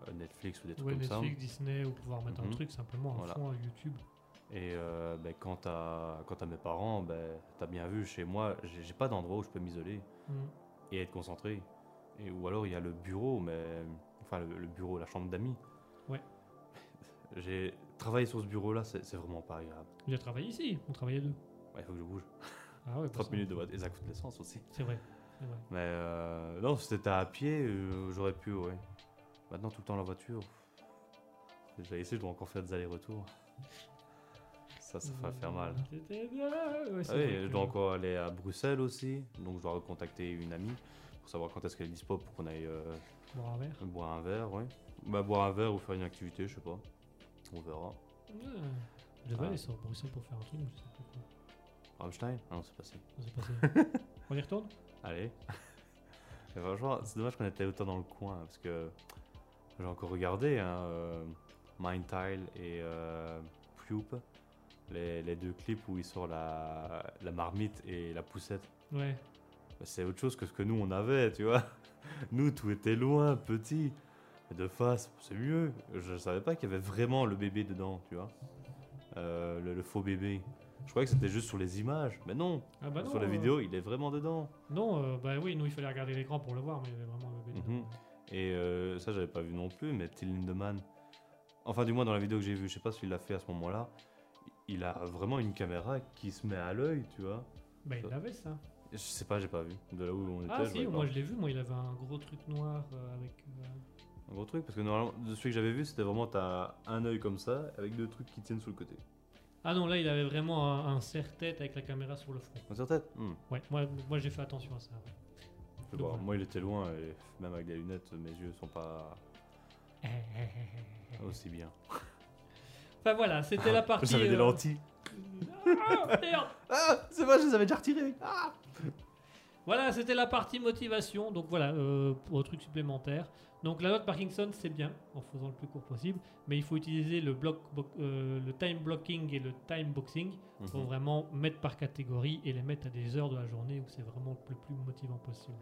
euh, Netflix ou des trucs Ouais, comme ça. Netflix, Disney, ou pouvoir mettre un Mhm. truc simplement en Voilà. fond à YouTube. Et euh, ben, quant, à, quant à mes parents, ben, t'as bien vu, chez moi, j'ai j'ai pas d'endroit où je peux m'isoler Mhm. et être concentré. Et, ou alors il y a le bureau, mais enfin le, le bureau, la chambre d'amis. Ouais. J'ai travaillé sur ce bureau-là, c'est c'est vraiment pas agréable. Avez travaillé ici, on travaillait deux. Il faut que je bouge. Ah ouais, 30 bah, minutes de voiture, et ça coûte l'essence aussi. C'est vrai, c'est vrai. Mais euh, non, si c'était à pied, euh, j'aurais pu, ouais. Maintenant, tout le temps la voiture. J'ai essayé, je dois encore faire des allers-retours. Ça, ça va faire mal. Ouais, Ah oui, je dois encore aller à Bruxelles aussi, donc je dois recontacter une amie pour savoir quand est-ce qu'elle est dispo pour qu'on aille euh, Boire un verre. boire un verre, ouais. Bah, boire un verre ou faire une activité, je sais pas. On verra. Ouais. Je devais Ah. aller sur Bruxelles pour faire un truc, mais je sais plus quoi. Rammstein? Ah non, c'est passé. Passé. on y retourne? Allez. Et franchement, c'est dommage qu'on était autant dans le coin, parce que j'ai encore regardé, hein, euh, Mindtile et euh, les, les deux clips où il sort la, la marmite et la poussette. Ouais. Bah, C'est autre chose que ce que nous on avait, tu vois. Nous, tout était loin, petit. Mais de face, c'est mieux. Je savais pas qu'il y avait vraiment le bébé dedans, tu vois. Euh, le, le faux bébé. Je croyais que c'était juste sur les images. Mais non, Ah bah non. sur la euh, vidéo, il est vraiment dedans. Non, euh, bah oui, nous il fallait regarder l'écran pour le voir, mais il y avait vraiment le bébé. Mhm. Et euh, ça, j'avais pas vu non plus, mais Till Lindemann, enfin, du moins dans la vidéo que j'ai vue, je sais pas s'il l'a fait à ce moment-là, il a vraiment une caméra qui se met à l'œil, tu vois. Bah il l'avait ça. Je sais pas, j'ai pas vu. De là où on était, Ah si, moi pas. je l'ai vu, moi il avait un gros truc noir euh, avec. euh, Un gros truc, parce que normalement, de celui que j'avais vu, c'était vraiment, t'as un œil comme ça, avec deux trucs qui tiennent sur le côté. Ah non, là il avait vraiment un, un serre-tête avec la caméra sur le front. Dans sa tête Hmm, Ouais, moi, moi j'ai fait attention à ça. ouais. Donc. Moi, il était loin, et même avec des lunettes, mes yeux sont pas aussi bien. Enfin voilà, c'était la partie. J'avais des euh, lentilles. Ah, merde Ah, c'est vrai, je les avais déjà retirées. Ah Voilà, c'était la partie motivation. Donc voilà, euh, pour un truc supplémentaire. Donc la note Parkinson, c'est bien, en faisant le plus court possible. Mais il faut utiliser le, bloc, bo- euh, le time blocking et le time boxing pour Mhm. vraiment mettre par catégorie et les mettre à des heures de la journée où c'est vraiment le plus motivant possible.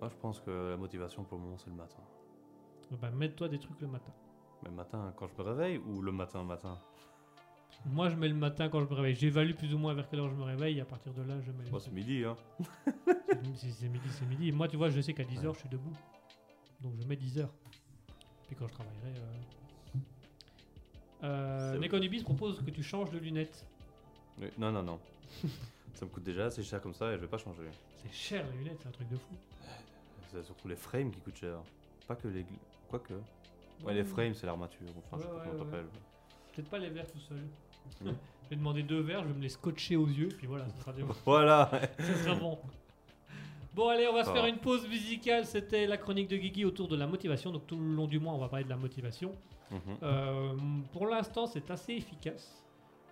Moi, je pense que la motivation pour le moment, c'est le matin. Bah, mets-toi des trucs le matin. Mais le matin, quand je me réveille, ou le matin, matin? Moi, je mets le matin quand je me réveille. J'évalue plus ou moins vers quelle heure je me réveille. Et à partir de là, je mets les Moi, c'est midi, hein. C'est midi, c'est midi. Moi, tu vois, je sais qu'à 10h, je suis debout. Donc, je mets 10h. Puis quand je travaillerai. Euh... Euh, C'est Nekonubis propose que tu changes de lunettes. Oui, Non, non, non. ça me coûte déjà assez cher comme ça et je vais pas changer. C'est cher les lunettes, c'est un truc de fou. C'est surtout les frames qui coûtent cher. Pas que les. gl- Quoique. Ouais, les frames, c'est l'armature. Enfin, je sais Ouais, pas ouais, comment ouais. t'appelles. Peut-être pas les verres tout seul. Je vais demander deux verres, je vais me les scotcher aux yeux, puis voilà, ça sera, bien. Voilà ça sera bon. Bon, allez, on va se faire une pause musicale. C'était la chronique de Guigui autour de la motivation. Donc, tout le long du mois, on va parler de la motivation. Mhm. Euh, pour l'instant, c'est assez efficace.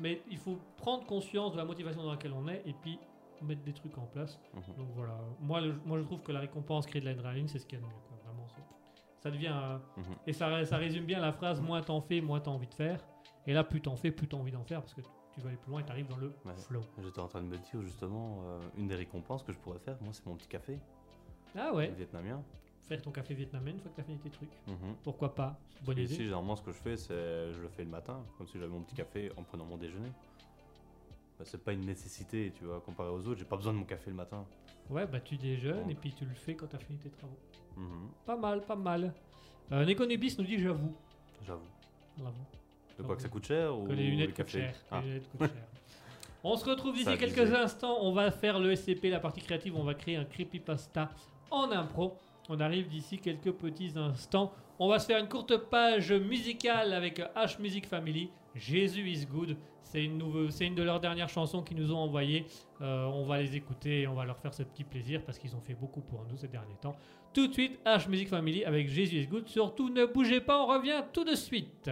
Mais il faut prendre conscience de la motivation dans laquelle on est et puis mettre des trucs en place. Mhm. Donc voilà, moi, le- moi je trouve que la récompense crée de l'adrénaline, c'est ce qu'il y a de mieux. quoi. Ça devient. euh, Mhm. Et ça, ça résume bien la phrase moins t'en fais, moins t'as envie de faire. Et là, plus t'en fais, plus t'as envie d'en faire parce que tu vas aller plus loin et t'arrives dans le Ouais. flow. J'étais en train de me dire justement, euh, une des récompenses que je pourrais faire, moi, c'est mon petit café Ah ouais, vietnamien. faire ton café vietnamien une fois que t'as fini tes trucs. Mhm. Pourquoi pas Bonne idée. ici, généralement, ce que je fais, c'est je le fais le matin, comme si j'avais mon petit café en prenant mon déjeuner. Bah, c'est pas une nécessité, tu vois, comparé aux autres, j'ai pas besoin de mon café le matin. Ouais, bah tu déjeunes et puis tu le fais quand t'as fini tes travaux. Mhm. Pas mal, pas mal. Euh, nous dit j'avoue. J'avoue. J'avoue. De quoi que ça coûte cher ou Que les lunettes le coûtent cher. que Ah. les lunettes coûtent cher. On se retrouve d'ici Ça quelques instants. On va faire le SCP, la partie créative. On va créer un creepypasta en impro. On arrive d'ici quelques petits instants. On va se faire une courte page musicale avec H Music Family. Jésus is good. C'est une, de leurs dernières chansons qu'ils nous ont envoyées. Euh, on va les écouter et on va leur faire ce petit plaisir parce qu'ils ont fait beaucoup pour nous ces derniers temps. Tout de suite, H Music Family avec Jésus is good. Surtout, ne bougez pas, on revient tout de suite.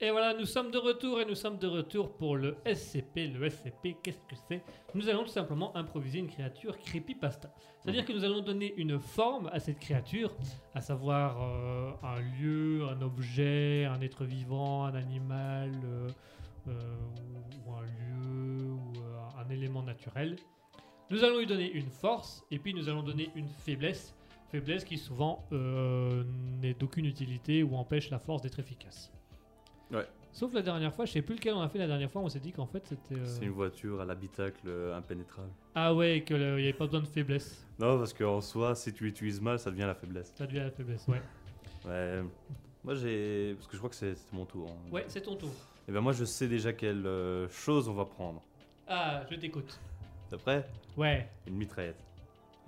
Et voilà, nous sommes de retour et nous sommes de retour pour le SCP. Le SCP, qu'est-ce que c'est? Nous allons tout simplement improviser une créature creepypasta. C'est-à-dire que nous allons donner une forme à cette créature, à savoir euh, un lieu, un objet, un être vivant, un animal, euh, euh, ou, ou un lieu, ou un élément naturel. Nous allons lui donner une force et puis nous allons donner une faiblesse. Faiblesse qui souvent euh, n'est d'aucune utilité ou empêche la force d'être efficace. Ouais. Sauf la dernière fois, je sais plus lequel on a fait la dernière fois, on s'est dit qu'en fait c'était. euh, C'est une voiture à l'habitacle euh, impénétrable. Ah ouais, qu'il n'y avait pas besoin de faiblesse. Non, parce qu'en soi, si tu l'utilises mal, ça devient la faiblesse. Ça devient la faiblesse, ouais. Ouais. Moi, j'ai. Parce que je crois que c'est c'est mon tour. hein. Ouais, c'est ton tour. Et ben moi, je sais déjà quelle euh, chose on va prendre. Ah, je t'écoute. T'es prêt? Ouais, Une mitraillette.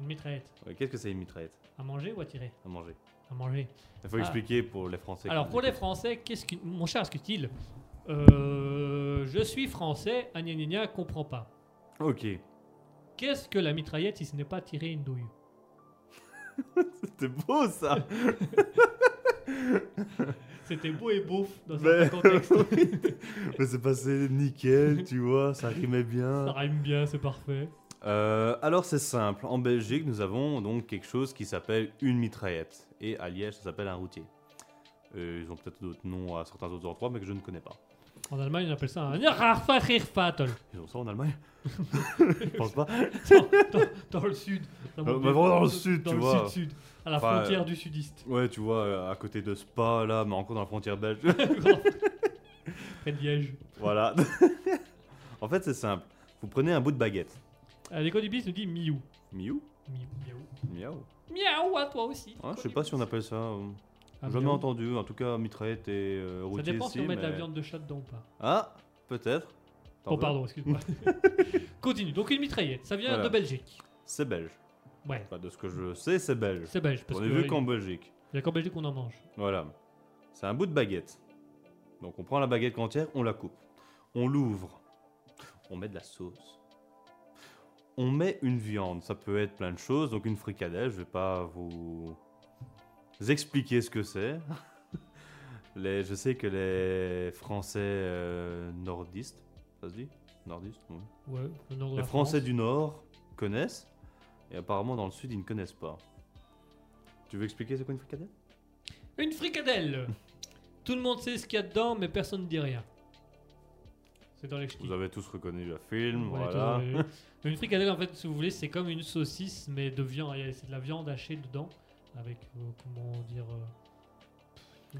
une mitraillette. Ouais, Qu'est-ce que c'est une mitraillette? À manger ou à tirer À manger. À manger. Il faut Ah. expliquer pour les Français. Alors pour les. Français, qu'est-ce que mon cher Ascutil euh, Je suis français, ah gna gna gna, comprends pas. Ok. Qu'est-ce que la mitraillette si ce n'est pas tirer une douille C'était beau ça C'était beau et beauf dans un contexte. Mais c'est passé nickel, tu vois, ça rimait bien. Ça rime bien, c'est parfait. Euh, alors c'est simple, en Belgique nous avons donc quelque chose qui s'appelle une mitraillette et à Liège ça s'appelle un routier. Euh, ils ont peut-être d'autres noms à certains autres endroits mais que je ne connais pas. En Allemagne, on appelle ça un Rarfahrfatel. Ils ont ça en Allemagne Je pense pas. dans, dans le sud. Euh, mais vraiment dans le sud, dans tu le vois. sud-sud, à la Enfin, frontière du sudiste. Ouais tu vois, euh, à côté de Spa là, mais encore dans la frontière belge. Près de Liège. voilà. en fait c'est simple, vous prenez un bout de baguette. Euh, L'école du bis nous dit miou. Miou Miou, miaou. Miaou. Miaou à toi aussi. Hein, je sais pas si on appelle ça. euh, Ah, jamais miaou. entendu, en tout cas mitraillette et euh, Ça dépend si, on met de la mais- viande de chat dedans ou pas. Ah, peut-être. T'en Oh, veux pardon, excuse-moi. Continue. Donc, une mitraillette. Ça vient Voilà. de Belgique. C'est belge. Ouais, Enfin, de ce que je sais, c'est belge. c'est belge. Parce On que est vu il qu'en Belgique. y a qu'en Belgique qu'on en mange. Voilà. C'est un bout de baguette. Donc on prend la baguette entière, on la coupe. On l'ouvre. On met de la sauce. On met une viande. Ça peut être plein de choses. Donc une fricadelle, je vais pas vous expliquer ce que c'est. Les, je sais que les Français euh, nordistes, ça se dit? Nordistes, oui. Ouais, le nord de Les la Français France. du Nord connaissent. Et apparemment dans le Sud, ils ne connaissent pas. Tu veux expliquer c'est quoi une fricadelle? Une fricadelle Tout le monde sait ce qu'il y a dedans, mais personne ne dit rien. C'est dans les ch'tis. Vous avez tous reconnu le film, voilà. euh, Une fricadelle, en fait, si vous voulez, c'est comme une saucisse, mais de viande. C'est de la viande hachée dedans, avec, euh, comment dire, euh,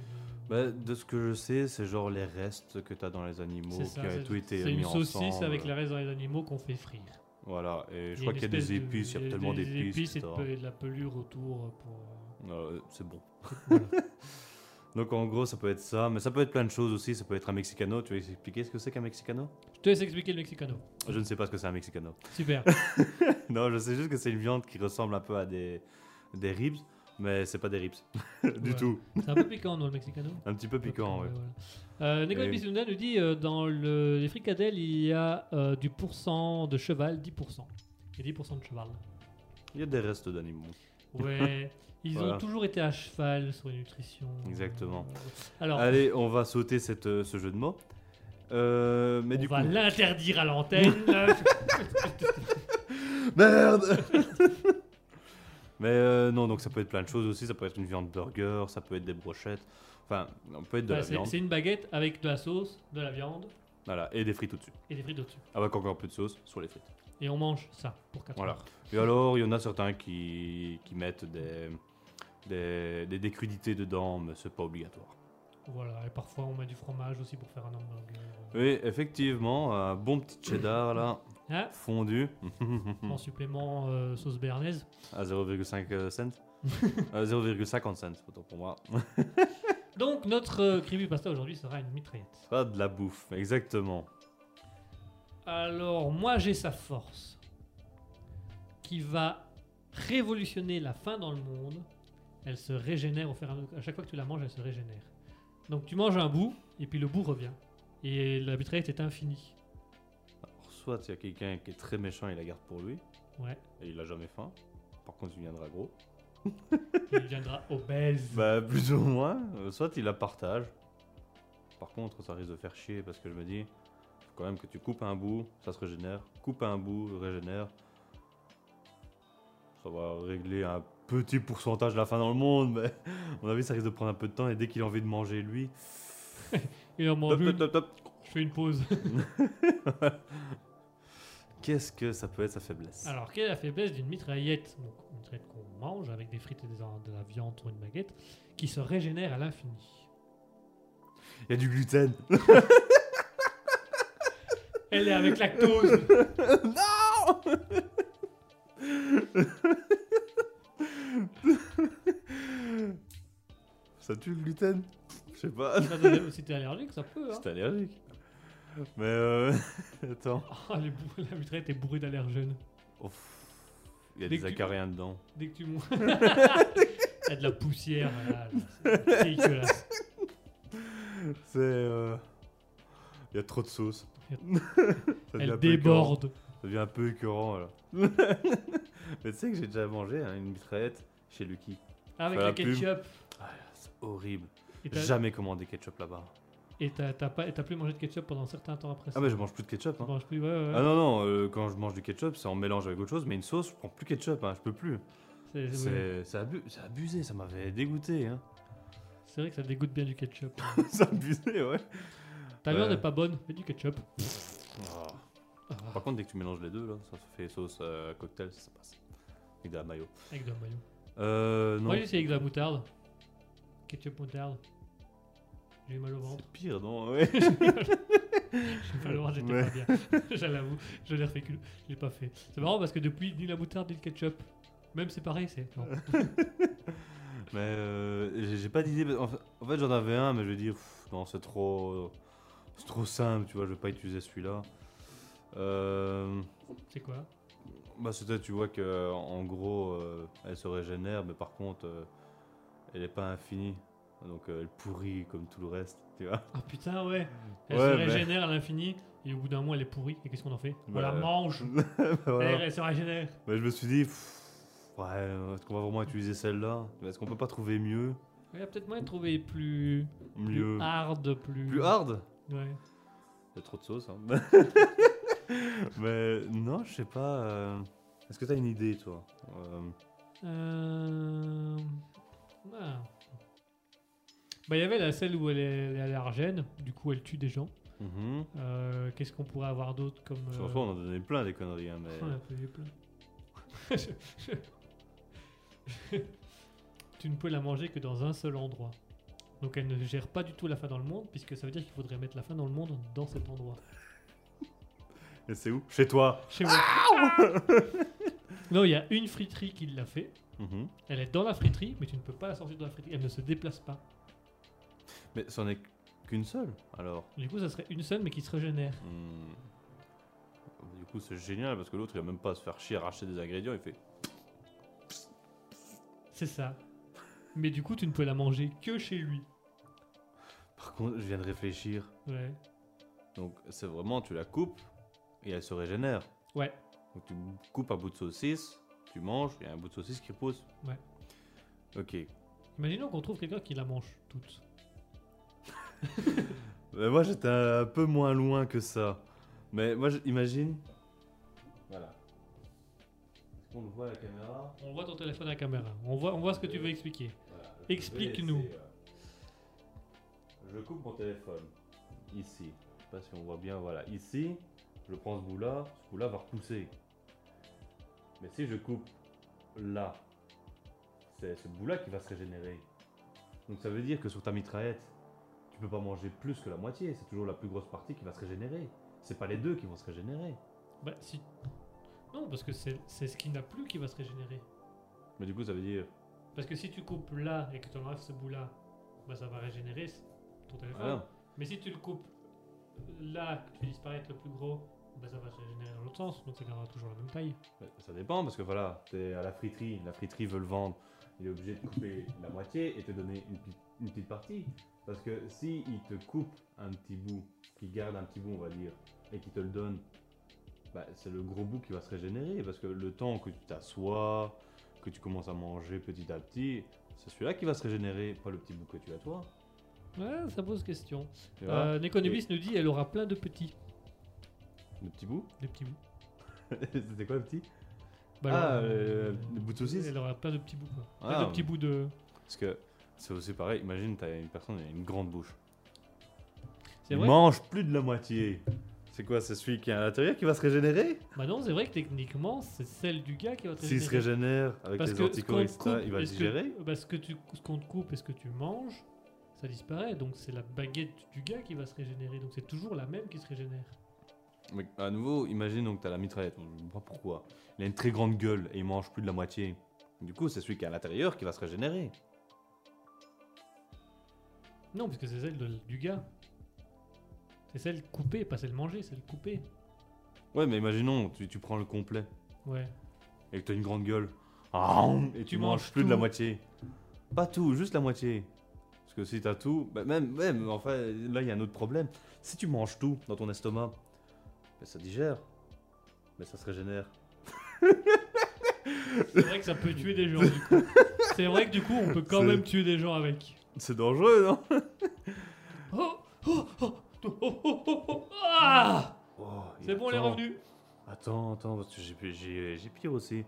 Bah, de ce que je sais, c'est genre les restes que tu as dans les animaux C'est qui a tout été c'est mis une saucisse ensemble. avec les restes dans les animaux qu'on fait frire. Voilà, et je crois qu'il y a des épices, il y a tellement des d'épices. épices et de, et de la pelure autour pour. Euh, c'est bon. Voilà. Donc en gros, ça peut être ça, mais ça peut être plein de choses aussi. Ça peut être un mexicano. Tu veux expliquer ce que c'est qu'un mexicano? Je te laisse expliquer le mexicano. Je ne sais pas ce que c'est un mexicano. Super. non, je sais juste que c'est une viande qui ressemble un peu à des, des ribs, mais c'est pas des ribs. du Ouais. tout. C'est un peu piquant, non, le mexicano? Un petit peu piquant, voilà. Euh, Et- Bissounda nous dit euh, dans le- les fricadelles, il y a euh, du pourcent de cheval, 10%. Et 10% de cheval. Il y a des restes d'animaux. Ouais. Ils ont toujours été à cheval sur les nutritions. Exactement. Alors, Allez, on va sauter cette, euh, ce jeu de mots. Euh, mais on du va coup. l'interdire à l'antenne. Merde Mais euh, non, donc ça peut être plein de choses aussi. Ça peut être une viande burger, ça peut être des brochettes. Enfin, ça peut être de Bah, la viande. c'est une baguette avec de la sauce, de la viande Voilà, et des frites au-dessus. et des frites au-dessus. Avec encore un peu de sauce sur les frites. Et on mange ça pour 4 Voilà. heures. Et alors, il y en a certains qui, qui mettent des, des, des décrudités dedans, mais c'est pas obligatoire. Voilà. Et parfois, on met du fromage aussi pour faire un hamburger. Oui, effectivement, un bon petit cheddar là, Hein? fondu, En supplément euh, sauce béarnaise. à 0,5 cents. Euh, 0,50 cents, autant pour moi. Donc, notre euh, creepypasta aujourd'hui sera une mitraillette. Pas de la bouffe, exactement. Alors, moi, j'ai sa force qui va révolutionner la faim dans le monde. Elle se régénère au fur et à mesure. À chaque fois que tu la manges, elle se régénère. Donc, tu manges un bout, et puis le bout revient. Et la mitraillette est infinie. Alors, soit il y a quelqu'un qui est très méchant, il la garde pour lui, Ouais. et il a jamais faim. Par contre, il viendra gros. Il deviendra obèse. Bah, plus ou moins. Euh, Soit il la partage. Par contre, ça risque de faire chier parce que je me dis, faut quand même que tu coupes un bout, ça se régénère. Coupe un bout, régénère. Ça va régler un petit pourcentage de la faim dans le monde, mais à mon avis, ça risque de prendre un peu de temps. Et dès qu'il a envie de manger, lui, Et en mange top, top, top, je fais une pause. Qu'est-ce que ça peut être sa faiblesse? Alors, quelle est la faiblesse d'une mitraillette? Donc, une mitraillette qu'on mange avec des frites et des- de la viande sur une baguette qui se régénère à l'infini. Il y a du gluten. Elle est avec lactose. Ça tue le gluten Je sais pas. Si t'es allergique, ça peut. Hein. C'est allergique. Mais euh... Attends. Ah, les bou- la mitraillette est bourrée d'allergènes. Ouf. Il y a Dès des que tu- acariens dedans. Dès que tu. Il y a de la poussière. là, là, c'est dégueulasse. C'est. euh, Il y a trop de sauce. Ça devient un Elle peu écœurant. déborde. Ça devient un peu écœurant là. Mais tu sais que j'ai déjà mangé hein, une mitraillette chez Lucky. Avec la la pub. ketchup. Ah, horrible. Jamais commandé ketchup là-bas. et t'as- plus mangé de ketchup pendant un certain temps après ça. Ah, mais je mange plus de ketchup. Hein. plus, ouais, ouais. Ah non, non, euh, quand je mange du ketchup, c'est en mélange avec autre chose, mais une sauce, je prends plus ketchup, hein, je peux plus. C'est abu- abusé, ça m'avait dégoûté. Hein. C'est vrai que ça dégoûte bien du ketchup. c'est abusé, ouais. Ta viande Ouais. n'est pas bonne, mais du ketchup. Ah. Ah, Par contre, dès que tu mélanges les deux, là, ça fait sauce euh, cocktail, ça, ça passe. Avec de la mayo. avec de la mayo. Euh, non. Moi, j'ai essayé avec de la moutarde. Ketchup moutarde. J'ai eu mal au ventre. C'est pire, non ouais. J'ai eu mal au ventre, j'étais Ouais. pas bien. Je l'avoue, je l'ai refait. que- Je l'ai pas fait. C'est marrant parce que depuis, ni la moutarde ni le ketchup, même c'est pareil, c'est. Mais euh, j'ai- pas d'idée. En fait, en fait, j'en avais un, mais je vais dire, pff, non, c'est trop. C'est trop simple, tu vois, je vais pas utiliser celui-là. Euh, C'est quoi? bah, c'était, tu vois, que en gros, euh, elle se régénère, mais par contre, elle est pas infinie. Donc, euh, elle pourrit comme tout le reste, tu vois. Ah putain, ouais. Elle Ouais, se mais- régénère à l'infini et au bout d'un mois, elle est pourrie. Et qu'est-ce qu'on en fait? On Bah, la mange. Voilà. Elle, elle se régénère. Mais je me suis dit, pff, ouais, est-ce qu'on va vraiment utiliser celle-là? Est-ce qu'on peut pas trouver mieux? Il y a peut-être moyen de trouver plus, Mieux. plus hard, plus. Plus hard? Ouais. Il y a trop de sauce. Hein. Mais non, je sais pas. euh, Est-ce que t'as une idée, toi? Euh, Euh... ah. Bah, il y avait la celle où elle est, elle est allergène, du coup elle tue des gens. mhm. Euh, Qu'est-ce qu'on pourrait avoir d'autre comme. euh, on en a donné plein des conneries. Hein, mais... on en a plein. Je- je- tu ne peux la manger que dans un seul endroit. Donc elle ne gère pas du tout la faim dans le monde, puisque ça veut dire qu'il faudrait mettre la faim dans le monde dans cet endroit. Et c'est où? Chez toi. Chez moi. Non, il y a une friterie qui l'a fait. Mhm. Elle est dans la friterie, mais tu ne peux pas la sortir de la friterie. Elle ne se déplace pas. Mais c'en est qu'une seule, alors. Du coup, ça serait une seule, mais qui se régénère. Hmm. Du coup, c'est génial parce que l'autre, il va même pas se faire chier à racheter des ingrédients. Il fait. C'est ça. Mais du coup, tu ne peux la manger que chez lui. Par contre, je viens de réfléchir. Ouais. Donc, c'est vraiment, tu la coupes et elle se régénère. Ouais. Donc, tu coupes un bout de saucisse, tu manges, il y a un bout de saucisse qui repose. Ouais. Ok. Imaginons qu'on trouve quelqu'un qui la mange toute. Mais moi, j'étais un peu moins loin que ça. Mais moi, je- imagine. Voilà. Est-ce qu'on le voit à la caméra? On voit ton téléphone à la caméra. On voit, on voit ce que tu veux expliquer. Voilà, Explique-nous. euh, Je coupe mon téléphone. Ici. Je sais pas si on voit bien. Voilà. Ici, je prends ce bout-là. Ce bout-là va repousser. Mais si je coupe là, c'est ce bout-là qui va se régénérer. Donc ça veut dire que sur ta mitraillette, tu peux pas manger plus que la moitié. C'est toujours la plus grosse partie qui va se régénérer. C'est pas les deux qui vont se régénérer. Bah, si. Non, parce que c'est ce qui n'a plus qui va se régénérer. Mais du coup, ça veut dire. Parce que si tu coupes là et que tu enlèves ce bout-là, bah, ça va régénérer ton téléphone. Voilà. Mais si tu le coupes là, que tu disparaître le plus gros, bah, ça va se régénérer dans l'autre sens. Donc ça gardera toujours la même taille. Ça dépend parce que voilà, t'es à la friterie, la friterie veut le vendre, il est obligé de couper la moitié et te donner une, petite- une petite partie. Parce que si il te coupe un petit bout, qu'il garde un petit bout on va dire, et qu'il te le donne, bah, c'est le gros bout qui va se régénérer. Parce que le temps que tu t'assois, que tu commences à manger petit à petit, c'est celui-là qui va se régénérer, pas le petit bout que tu as toi. Ouais, ça pose question. Euh, Nekonubis nous dit elle aura plein de petits. Le petit bout Des petits bouts. C'était quoi le petit Bah, Ah, alors, euh, le bout de saucisse Elle aura plein de petits bouts. Quoi. Plein Ah. de petits bouts de. Parce que c'est aussi pareil, imagine t'as une personne qui a une grande bouche. C'est Il vrai mange plus de la moitié. C'est quoi, c'est celui qui est à l'intérieur qui va se régénérer Bah non, c'est vrai que techniquement, c'est celle du gars qui va te S'il se régénérer. régénère avec Parce les que ce anticorps, qu'on etc., te coupe, il va le est-ce que- digérer Parce que tu, ce qu'on te coupe et ce que tu manges, ça disparaît. Donc c'est la baguette du gars qui va se régénérer. Donc c'est toujours la même qui se régénère. Mais à nouveau, imagine donc t'as la mitraillette, je ne sais pas pourquoi. Il a une très grande gueule et il mange plus de la moitié. Du coup, c'est celui qui est à l'intérieur qui va se régénérer. Non, parce que c'est celle de- du gars. C'est celle coupée, pas celle mangée, celle coupée. Ouais, mais imaginons, tu, tu prends le complet Ouais. et que t'as une grande gueule. Ah, et tu, Tu manges manges plus de la tout. moitié. Pas tout, juste la moitié. Parce que si t'as tout, bah même, même, enfin, là il y a un autre problème. Si tu manges tout dans ton estomac, bah, ça digère, mais ça se régénère. C'est vrai que ça peut tuer des gens du coup. C'est vrai que du coup, on peut quand C'est- même tuer des gens avec. C'est dangereux, non? Oh Oh Oh Oh oh oh oh Ah Oh, C'est bon, elle est attends. revenue. Attends, attends, parce que j'ai- j'ai j'ai pire aussi.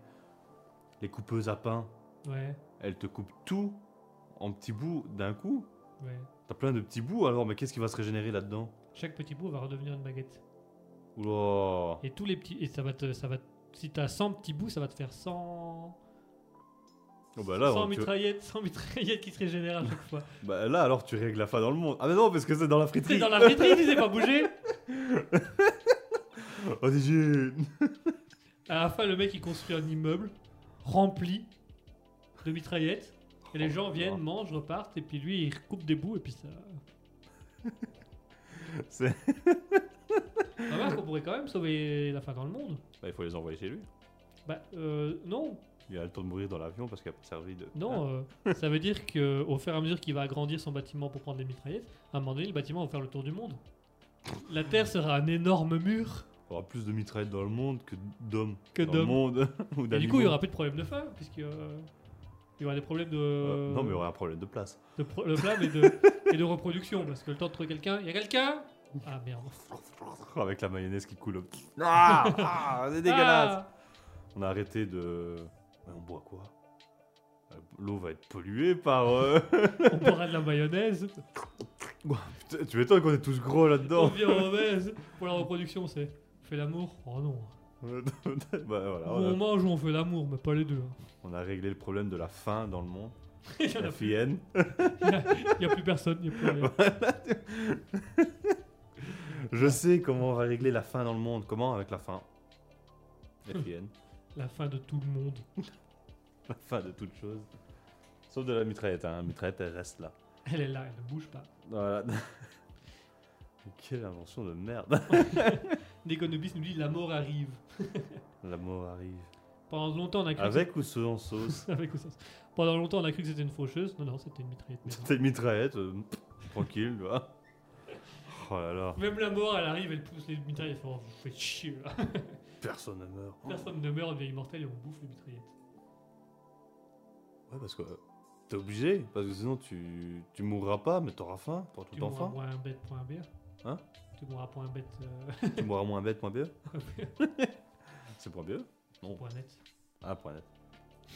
Les coupeuses à pain, Ouais, elles te coupent tout en petits bouts d'un coup. ouais. T'as plein de petits bouts alors, mais qu'est-ce qui va se régénérer là-dedans? Chaque petit bout va redevenir une baguette. Oula Et tous les petits. Et ça va te. Ça va, si t'as 100 petits bouts, ça va te faire 100. Oh bah là, 100 tu- mitraillettes, 100 mitraillettes qui se régénèrent à chaque fois. bah là, alors tu règles la faim dans le monde. Ah mais non, parce que c'est dans la friterie. C'est dans la friterie, tu sais pas bouger. Oh, DJ À la fin, le mec il construit un immeuble rempli de mitraillettes. Et les Oh gens viennent, mangent, repartent. Et puis lui, il coupe des bouts. Et puis ça. C'est- Remarque qu'on pourrait quand même sauver la faim dans le monde. Bah, il faut les envoyer chez lui. Bah, euh, non, Il a le temps de mourir dans l'avion parce qu'il a pas servi de. non. euh, ça veut dire que au fur et à mesure qu'il va agrandir son bâtiment pour prendre des mitraillettes, à un moment donné, le bâtiment va faire le tour du monde. La Terre sera un énorme mur. Il y aura plus de mitraillettes dans le monde que d'hommes. Que dans le d'hommes. monde. ou Et du coup, il y aura plus de problème de faim, puisque euh, il y aura des problèmes de, Euh, non, mais il y aura un problème de place. de, pro- de et de, et de reproduction, parce que le temps de trouver quelqu'un, il y a quelqu'un Ah merde. Avec la mayonnaise qui coule. Ah, ah, c'est dégueulasse. Ah On a arrêté de. Mais on boit quoi? Euh, L'eau va être polluée par. euh, on boira de la mayonnaise. Putain, tu m'étonnes qu'on est tous gros On là-dedans. devient mauvaise. Pour la reproduction, c'est on fait l'amour? Oh non. bah, voilà, Ou on, on a, mange ou on fait l'amour, mais pas les deux. hein. on a réglé le problème de la faim dans le monde. Il y en a plus. Il n'y a plus personne. y a plus rien. Je sais comment on va régler la faim dans le monde. Comment Avec la faim? FIN. La fin de tout le monde. la fin de toute chose. Sauf de la mitraillette. Hein. La mitraillette, elle reste là. Elle est là, elle ne bouge pas. Voilà. Quelle invention de merde. Nekonobis nous dit la mort arrive. La mort arrive. Pendant longtemps, on a cru Avec ou sans sauce? Que... Avec ou sans- Pendant longtemps, on a cru que c'était une faucheuse. Non, non, c'était une mitraillette. C'était une mitraillette. euh, tranquille, tu vois. Oh là là. Même la mort, elle arrive, elle pousse les mitraillettes. Oh, vous faites chier là. Personne ne meurt. Personne ne meurt, on devient immortel et on bouffe les mitraillettes. Ouais, parce que euh, t'es obligé. Parce que sinon, tu, tu mourras pas, mais t'auras faim pour Tu tout mourras enfant. point un bête, point BE. Hein? Tu mourras point un bête, euh, tu mourras moins bête, moins BE. C'est point BE Non. point net. Ah, point net.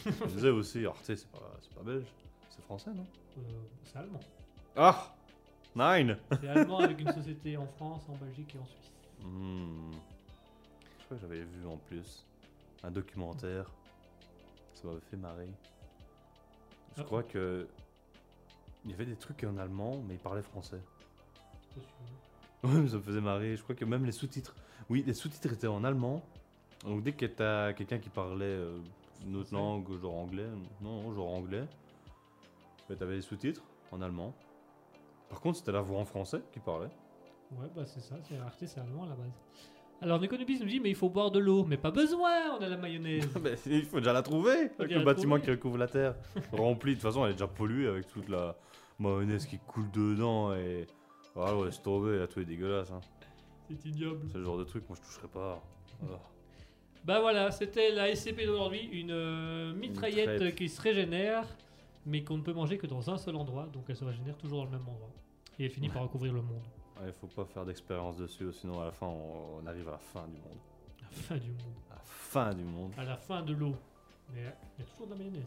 Je disais aussi, Arte, c'est pas, c'est pas belge. C'est français, non? Euh, c'est allemand. Ah Nine C'est allemand avec une société en France, en Belgique et en Suisse. Hmm. Je crois que j'avais vu en plus un documentaire. Ça m'avait fait marrer. Je Ah. crois que. Il y avait des trucs en allemand, mais ils parlaient français. Mais ça me faisait marrer. Je crois que même les sous-titres. Oui, les sous-titres étaient en allemand. Donc dès que t'as quelqu'un qui parlait euh, une autre langue, genre anglais, non, non, genre anglais, bah, t'avais les sous-titres en allemand. Par contre, c'était la voix en français qui parlait. Ouais, bah c'est ça, c'est Arte, c'est allemand à la base. Alors Nekonobis nous dit, mais il faut boire de l'eau. Mais pas besoin, on a la mayonnaise. Mais il faut déjà la trouver Avec le la bâtiment trouver. qui recouvre la terre. Rempli, de toute façon, elle est déjà polluée avec toute la mayonnaise qui coule dedans et. Voilà, ouais, laisse tomber, là, tout est dégueulasse. Hein. c'est ignoble. C'est le genre de truc, moi je toucherais pas. Ah. Bah voilà, c'était la SCP d'aujourd'hui, une euh, mitraillette mitraillette. qui se régénère, mais qu'on ne peut manger que dans un seul endroit, donc elle se régénère toujours dans le même endroit. Et elle finit par recouvrir le monde. Ouais, faut pas faire d'expérience dessus, sinon à la fin on, on arrive à la fin du monde. La fin du monde. À la fin du monde. À la fin de l'eau. Mais euh, il y a toujours de la mayonnaise.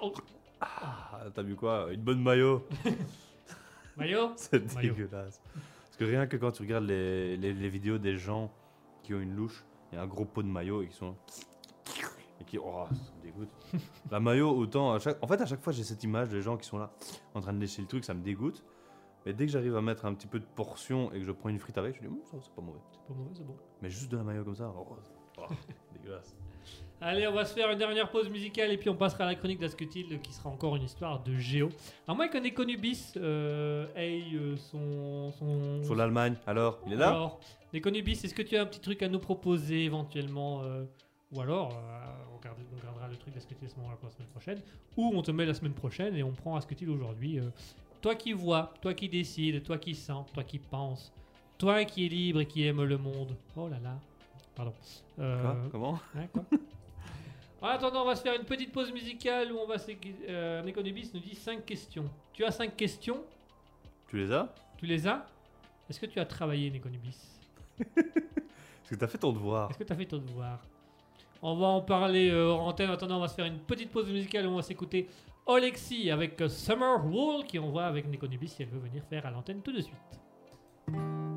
Oh, Ah, t'as vu quoi? Une bonne maillot Maillot C'est dégueulasse. Parce que rien que quand tu regardes les, les- les vidéos des gens qui ont une louche, il y a un gros pot de maillot et qui sont. Qui. Oh, ça me dégoûte. La maillot, autant. À chaque, en fait, à chaque fois, j'ai cette image des gens qui sont là en train de lécher le truc, ça me dégoûte. Mais dès que j'arrive à mettre un petit peu de portion et que je prends une frite avec, je me dis, ça c'est pas mauvais. C'est pas mauvais, c'est bon. Mais juste de la maillot comme ça, oh, oh, dégueulasse. Allez, on va se faire une dernière pause musicale et puis on passera à la chronique d'Asketil qui sera encore une histoire de géo. Alors moi, je connais euh, hey, euh, son... son... Sur l'Allemagne, alors, il est là? Alors, Conubis, est-ce que tu as un petit truc à nous proposer éventuellement euh, Ou alors, euh, on, garde- on gardera le truc d'Asketil à ce moment-là pour la semaine prochaine. Ou on te met la semaine prochaine et on prend Asketil aujourd'hui. euh. toi qui vois, toi qui décides, toi qui sens, toi qui penses, toi qui es libre et qui aime le monde. Oh là là. Pardon. Euh, Quoi? Comment? Hein, quoi? En attendant, on va se faire une petite pause musicale où on va. Euh, Nekonubis nous dit 5 questions. Tu as 5 questions? Tu les as? Tu les as? Est-ce que tu as travaillé, Nekonubis Est-ce que t'as fait ton devoir? Est-ce que tu as fait ton devoir? On va en parler euh, en antenne. En attendant, on va se faire une petite pause musicale on va s'écouter Olexi avec Summer Wall qui on voit avec Nekonubis si elle veut venir faire à l'antenne tout de suite.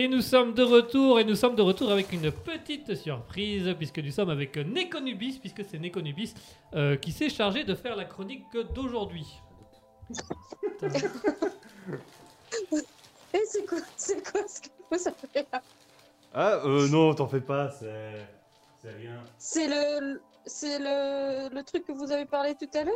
Et nous sommes de retour, et nous sommes de retour avec une petite surprise, puisque nous sommes avec Nekonubis, puisque c'est Nekonubis euh, qui s'est chargé de faire la chronique d'aujourd'hui. Et c'est quoi, c'est quoi ce que vous avez là? Ah, euh, non, t'en fais pas, c'est. C'est rien. C'est le, c'est le, le truc que vous avez parlé tout à l'heure?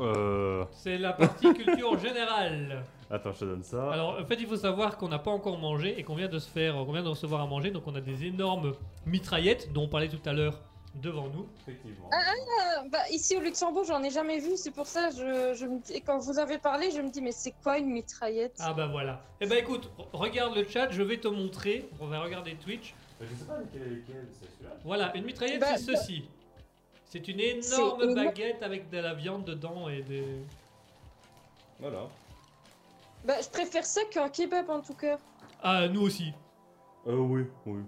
Euh. C'est la partie culture générale. Attends, je te donne ça. Alors, en fait, il faut savoir qu'on n'a pas encore mangé et qu'on vient de se faire, qu'on vient de recevoir à manger. Donc, on a des énormes mitraillettes dont on parlait tout à l'heure devant nous. Effectivement. Ah, bah, Ici au Luxembourg, j'en ai jamais vu, c'est pour ça je, je me dis, quand vous avez parlé, je me dis, mais c'est quoi une mitraillette? Ah bah voilà. Eh ben écoute, regarde le chat, je vais te montrer. On va regarder Twitch. Je sais pas lequel est lequel, c'est celui-là. Voilà, une mitraillette, Bah, c'est ceci. C'est une énorme énorme. baguette avec de la viande dedans et des. Voilà. Bah, je préfère ça qu'un kebab en tout cas. Ah, nous aussi. Euh, oui, oui.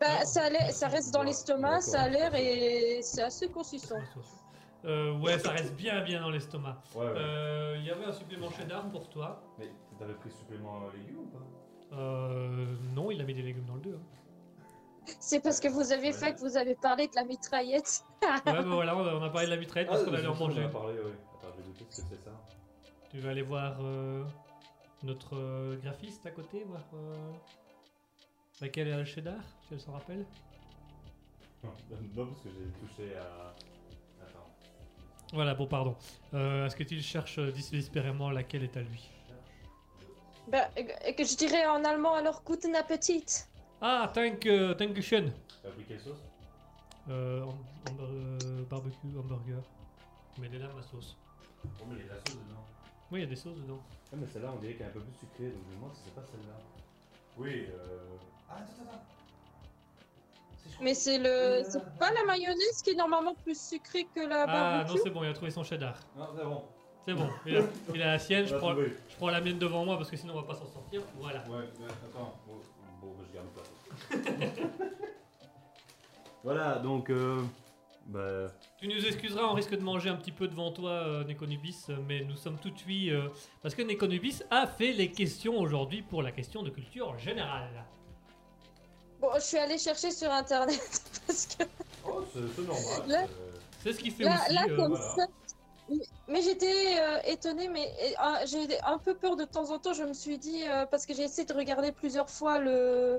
Bah, ça, a l'air- ça reste dans l'estomac, ça a l'air et c'est assez consistant. Euh, ouais, ça reste bien bien dans l'estomac. Ouais, ouais. Euh, Il y avait un supplément cheddar pour toi. Mais t'avais pris supplément euh, légumes ou pas? Euh, non, il a mis des légumes dans le 2. hein. C'est parce que vous avez fait que vous avez parlé de la mitraillette. Ouais, bah voilà, on a, on a parlé de la mitraillette parce qu'on allait en manger. On a parlé, oui. Attends, je vais noter ce que c'est ça. Tu vas aller voir euh, notre euh, graphiste à côté, voir euh, laquelle est le cheddar, si elle s'en rappelle. non, parce que j'ai touché à. Attends. Voilà, bon, pardon. Euh, Est-ce que tu cherches euh, désespérément laquelle est à lui? Bah, et que je dirais en allemand alors guten Appetit. Ah, thank, thank you, Sean. T'as pris quelle sauce? Euh, euh, barbecue, hamburger. Mais elle est là, ma sauce. Oh, mais il y a de la sauce dedans. Oui, il y a des sauces dedans. Ah, mais celle-là, on dirait qu'elle est un peu plus sucrée, donc je me demande si c'est pas celle-là. Oui, euh. Ah, attends, attends, Mais c'est le, c'est pas la mayonnaise qui est normalement plus sucrée que la Ah, barbecue. non, c'est bon, il a trouvé son cheddar. Non, c'est bon. C'est bon, il a, il a la sienne, je prends, trouvé. je prends la mienne devant moi parce que sinon on va pas s'en sortir. Voilà. Ouais, mais attends. Bon, bon, bah, je garde pas. voilà, donc. Euh, bah. Tu nous excuseras, on risque de manger un petit peu devant toi, euh, Nekonubis, euh, mais nous sommes tout de suite. euh, parce que Nekonubis a fait les questions aujourd'hui pour la question de culture générale. Bon, je suis allée chercher sur internet parce que Oh, c'est normal. Là- c'est- ce qu'il fait là, aussi. là euh, comme voilà. ça. Mais j'étais euh, étonnée, mais et, ah, j'ai un peu peur de temps en temps. Je me suis dit euh, parce que j'ai essayé de regarder plusieurs fois le,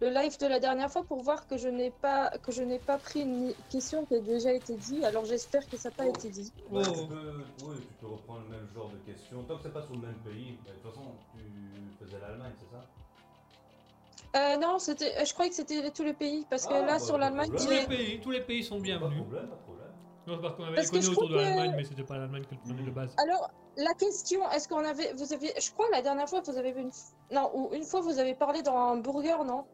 le live de la dernière fois pour voir que je n'ai pas que je n'ai pas pris une question qui a déjà été dit. Alors j'espère que ça n'a pas été dit. Bah, Oh. tu, peux, oui, tu peux reprendre le même genre de questions. Tant que c'est pas sur le même pays. Mais de toute façon, tu faisais l'Allemagne, c'est ça? Euh, non, c'était. euh, Je croyais que c'était tous les pays parce que Ah, là bah, sur pas l'Allemagne, tous les pays, tous les pays sont Pas de bienvenus. problème, pas de problème. Non, parce qu'on avait Parce les que autour de trouve que- l'Allemagne, mais c'était pas l'Allemagne que le prenait de base. Alors, la question, est-ce qu'on avait, vous aviez, je crois la dernière fois vous avez vu une, non, ou une fois vous avez parlé dans un burger, non?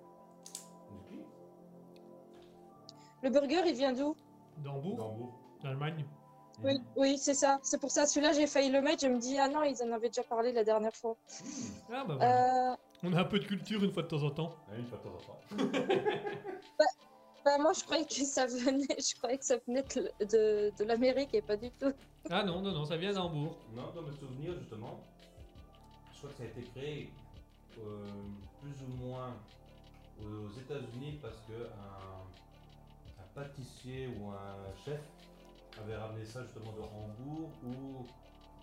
Le burger, il vient d'où? D'Hambourg, l'Allemagne. Oui, oui, c'est ça. C'est pour ça. Celui-là, j'ai failli le mettre. Je me dis, ah non, ils en avaient déjà parlé la dernière fois. Ah bah voilà. Euh, On a un peu de culture une fois de temps en temps. Une fois de temps en temps. bah, moi, je croyais que ça venait, je croyais que ça venait de, de, de l'Amérique et pas du tout. Ah non, non, non, ça vient d'Hambourg. Non, dans mes souvenirs, justement, je crois que ça a été créé euh, plus ou moins aux États-Unis parce que un pâtissier ou un chef avait ramené ça justement de Hambourg ou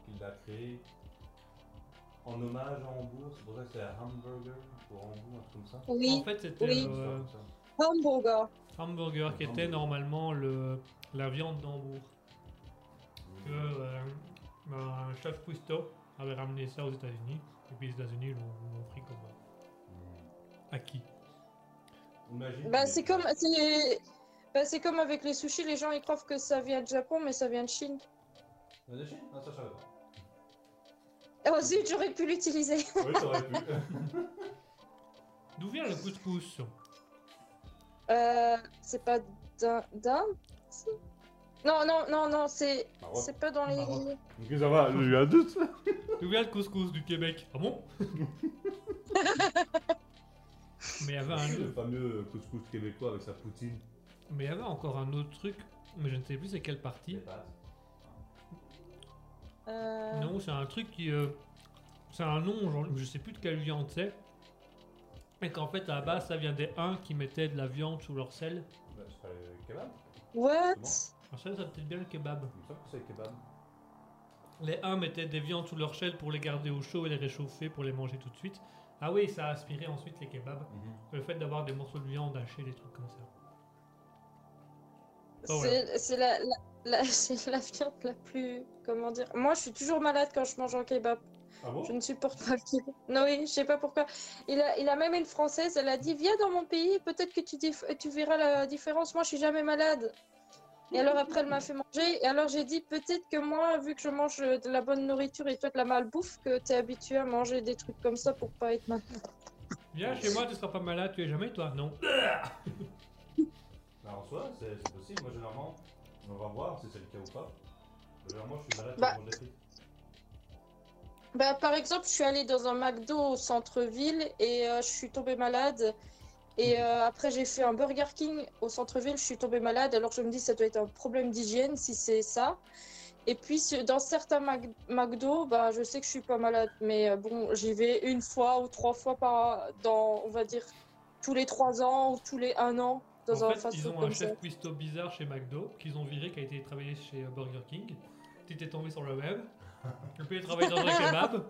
qu'il l'a créé en hommage à Hambourg. C'est pour ça que c'est un hamburger pour Hambourg, un truc comme ça. Oui, En fait, c'était oui. euh, hamburger. hamburger qui était normalement le, la viande d'Hambourg. Que euh, un chef Cousteau avait ramené ça aux États-Unis. Et puis les États-Unis l'ont l'ont pris comme euh, acquis. Imagine Bah, c'est est- comme, c'est, bah, c'est comme avec les sushis. Les gens ils croient que ça vient de Japon, mais ça vient de Chine. Ah, de Chine? Ah, ça, je savais pas. Oh zut, j'aurais pu l'utiliser. Oui, t'aurais pu. D'où vient le couscous? Euh, c'est pas d'Inde d'Inde Non, non, non, non, c'est, Maroc. c'est pas dans les. Maroc. Ok, ça va, j'ai eu un doute. D'où vient le couscous du Québec? Ah bon? Mais il y avait un Le fameux couscous québécois avec sa poutine. Mais il y avait encore un autre truc, mais je ne sais plus c'est quelle partie. Euh, Non, c'est un truc qui. euh, c'est un nom, genre, je sais plus de quelle viande c'est. Et qu'en fait, à la base, ça vient des Huns qui mettaient de la viande sous leur sel. Bah, c'est pas le kebab What? Alors ça, ça peut-être bien le kebab. Il me semble que c'est le kebab. Les Huns mettaient des viandes sous leur sel pour les garder au chaud et les réchauffer pour les manger tout de suite. Ah oui, ça a aspiré ensuite les kebabs. Mhm. Le fait d'avoir des morceaux de viande hachés, des trucs comme ça. Oh, C'est la, la, la- la viande la plus. Comment dire Moi, je suis toujours malade quand je mange un kebab. Ah bon? Je ne supporte pas le kebab. Non, oui, je sais pas pourquoi. Il a, il a même une française, elle a dit Viens dans mon pays, peut-être que tu, tu verras la différence. Moi, je suis jamais malade. Et alors, après, elle m'a fait manger. Et alors, j'ai dit Peut-être que moi, vu que je mange de la bonne nourriture et toi de la malbouffe, que tu es habitué à manger des trucs comme ça pour pas être malade. Viens chez moi, tu seras pas malade, tu es jamais toi Non. Bah, en soi, c'est c'est possible. Moi, généralement, on va voir si c'est le cas ou pas. Généralement, je suis malade Bah. des frites. Bah, par exemple, je suis allée dans un McDo au centre-ville et euh, je suis tombée malade. Et euh, après, j'ai fait un Burger King au centre-ville, je suis tombée malade. Alors, je me dis, ça doit être un problème d'hygiène si c'est ça. Et puis, dans certains Mac- McDo, bah, je sais que je suis pas malade. Mais euh, bon, j'y vais une fois ou trois fois par, dans, on va dire, tous les trois ans ou tous les un an dans en un fait, ils ont un ça. chef cuistot bizarre chez McDo qu'ils ont viré qui a été travailler chez euh, Burger King. Tu étais tombé sur le web. Puis il travaille dans un kebab.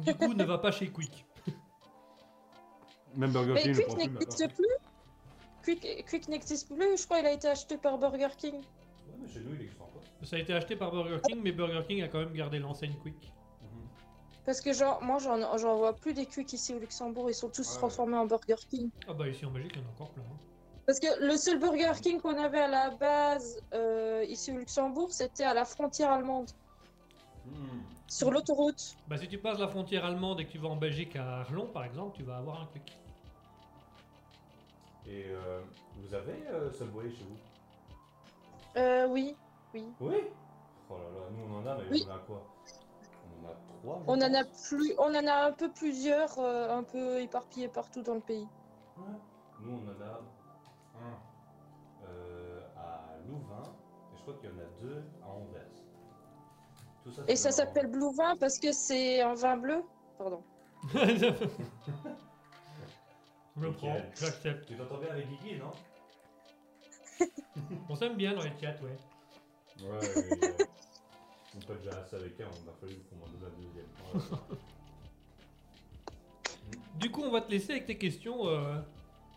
Du coup, ne va pas chez Quick. Même Burger Mais King, le Quick n'existe plus. Quick, Quick n'existe plus. Je crois qu'il a été acheté par Burger King. Ouais, mais chez nous, il existe encore. Ça a été acheté par Burger King, mais Burger King a quand même gardé l'enseigne Quick. Parce que genre, moi, j'en j'en vois plus des Quick ici au Luxembourg. Ils sont tous Ouais. transformés en Burger King. Ah bah ici en Belgique, il y en a encore plein. hein. Parce que le seul Burger King qu'on avait à la base euh, ici au Luxembourg, c'était à la frontière allemande, Hmm. sur l'autoroute. Bah si tu passes la frontière allemande et que tu vas en Belgique à Arlon par exemple, tu vas avoir un Quick. Et euh, vous avez euh, Subway chez vous? Euh, oui, oui. Oui? Oh là là, nous on en a, mais Oui. on en a quoi? Trois. On en a plus, on en a un peu plusieurs, euh, un peu éparpillés partout dans le pays. Ouais. Nous on en a un euh, à Louvain, et je crois qu'il y en a deux à Anvers. Tout ça, Et ça s'appelle Blue Vin parce que c'est un vin bleu? Pardon. Je le prends, j'accepte. Tu t'entends bien avec Guigui, non? On s'aime bien dans les chats, ouais. On peut déjà assez avec elle, on a fallu qu'on m'en donne deuxième. Ouais. Du coup, on va te laisser avec tes questions, euh,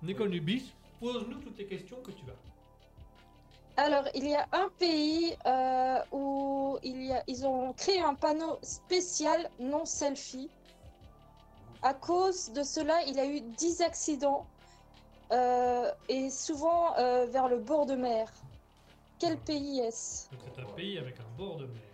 Nicole Nubis. Pose-nous toutes les questions que tu as. Alors, il y a un pays euh, où il y a, ils ont créé un panneau spécial non selfie. À cause de cela, il y a eu 10 accidents euh, et souvent euh, vers le bord de mer. Quel pays est-ce? Donc c'est un pays avec un bord de mer.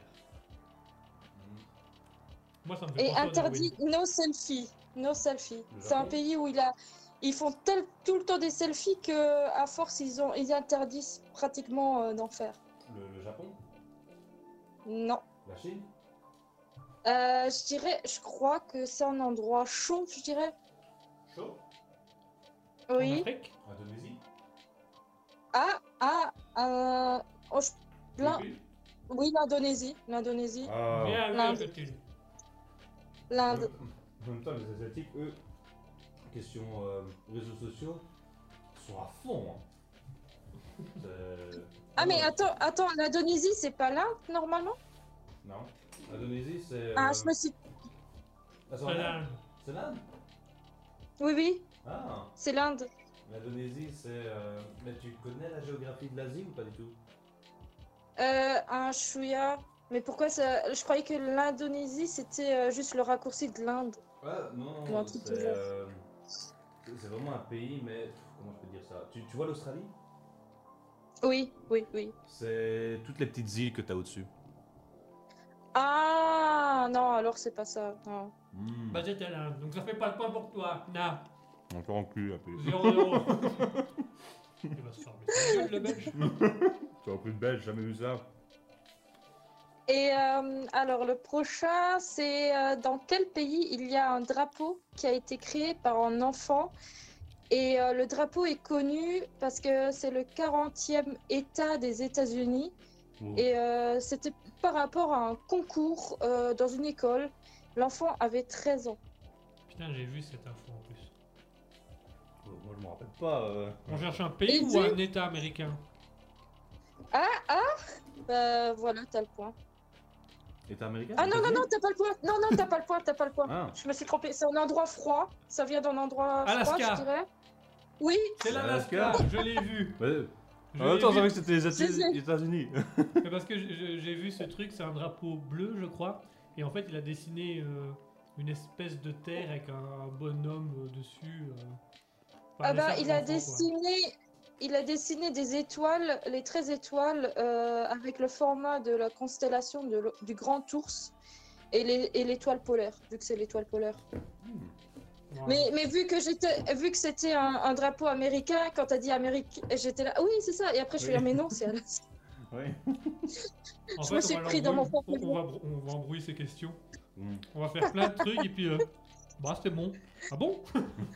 Moi, ça me fait Et interdit Norway. no selfie. No selfie. Le C'est un pays où il a, ils font tel- tout le temps des selfies que à force ils ont, ils interdisent pratiquement euh, d'en faire. Le, le Japon? Non. La Chine? Euh, je dirais, je crois que c'est un endroit chaud, je dirais. Chaud? En Oui. Afrique? Indonésie? Ah, ah, euh, oh, je- Oui, l'Indonésie. L'Indonésie. Ah. Bien, bien, l'Inde. L'Inde. En même temps, les Asiatiques, eux, question euh, réseaux sociaux, sont à fond. hein. Ah, mais attends, attends, l'Indonésie, c'est pas l'Inde, normalement? Non. Indonésie, c'est. Ah, euh, je me suis. ah, c'est l'Inde. C'est l'Inde? Oui, oui, Ah c'est l'Inde. L'Indonésie, c'est. euh, Mais tu connais la géographie de l'Asie ou pas du tout? Euh, un chouïa. Mais pourquoi ça... Je croyais que l'Indonésie, c'était euh, juste le raccourci de l'Inde. Ah, non, non, c'est. euh, C'est vraiment un pays, mais. Comment je peux dire ça? Tu, tu vois l'Australie? Oui, oui, oui. C'est toutes les petites îles que t'as au-dessus. Ah, non, alors c'est pas ça. Non. Hmm. Bah, c'était l'Inde. Donc ça fait pas de point pour toi. Na. Encore en cul, un peu. 0-0. Il va se gueule, le belge. Tu as plus de belge, jamais vu ça. Et euh, alors, le prochain, c'est euh, dans quel pays il y a un drapeau qui a été créé par un enfant? Et euh, le drapeau est connu parce que c'est le 40e État des États-Unis. Et euh, c'était par rapport à un concours euh, dans une école. L'enfant avait 13 ans. Putain, j'ai vu cette info en plus. Moi, je me rappelle pas. euh. On cherche un pays Et ou un état américain? Ah, ah Bah voilà, t'as le point. État américain Ah non, non, non, t'as pas le point. Non, non, t'as pas le point, t'as pas le point. Ah. Je me suis trompée. C'est un endroit froid. Ça vient d'un endroit Alaska. froid, je dirais. Oui, C'est l'Alaska, je l'ai vu. Ouais. Je En même temps, vu. que c'était les États-Unis. Mais Parce que j'ai vu ce truc, c'est un drapeau bleu, je crois. Et en fait, il a dessiné euh, une espèce de terre avec un, un bonhomme euh, dessus. euh. Enfin, ah bah, il a enfants, quoi. Il a dessiné des étoiles, les 13 étoiles, euh, avec le format de la constellation de du Grand Ours et les- et l'étoile polaire, vu que c'est l'étoile polaire. Voilà. Mais, mais vu que j'étais, vu que c'était un, un drapeau américain, quand t'as dit Amérique, j'étais là, oui c'est ça. Et après je suis Oui. là, mais non, c'est. En je fait, me on suis va pris dans mon propre on, on va, br- on va embrouiller ces questions. Mm. On va faire plein de trucs et puis. euh, bah, c'était bon. Ah bon?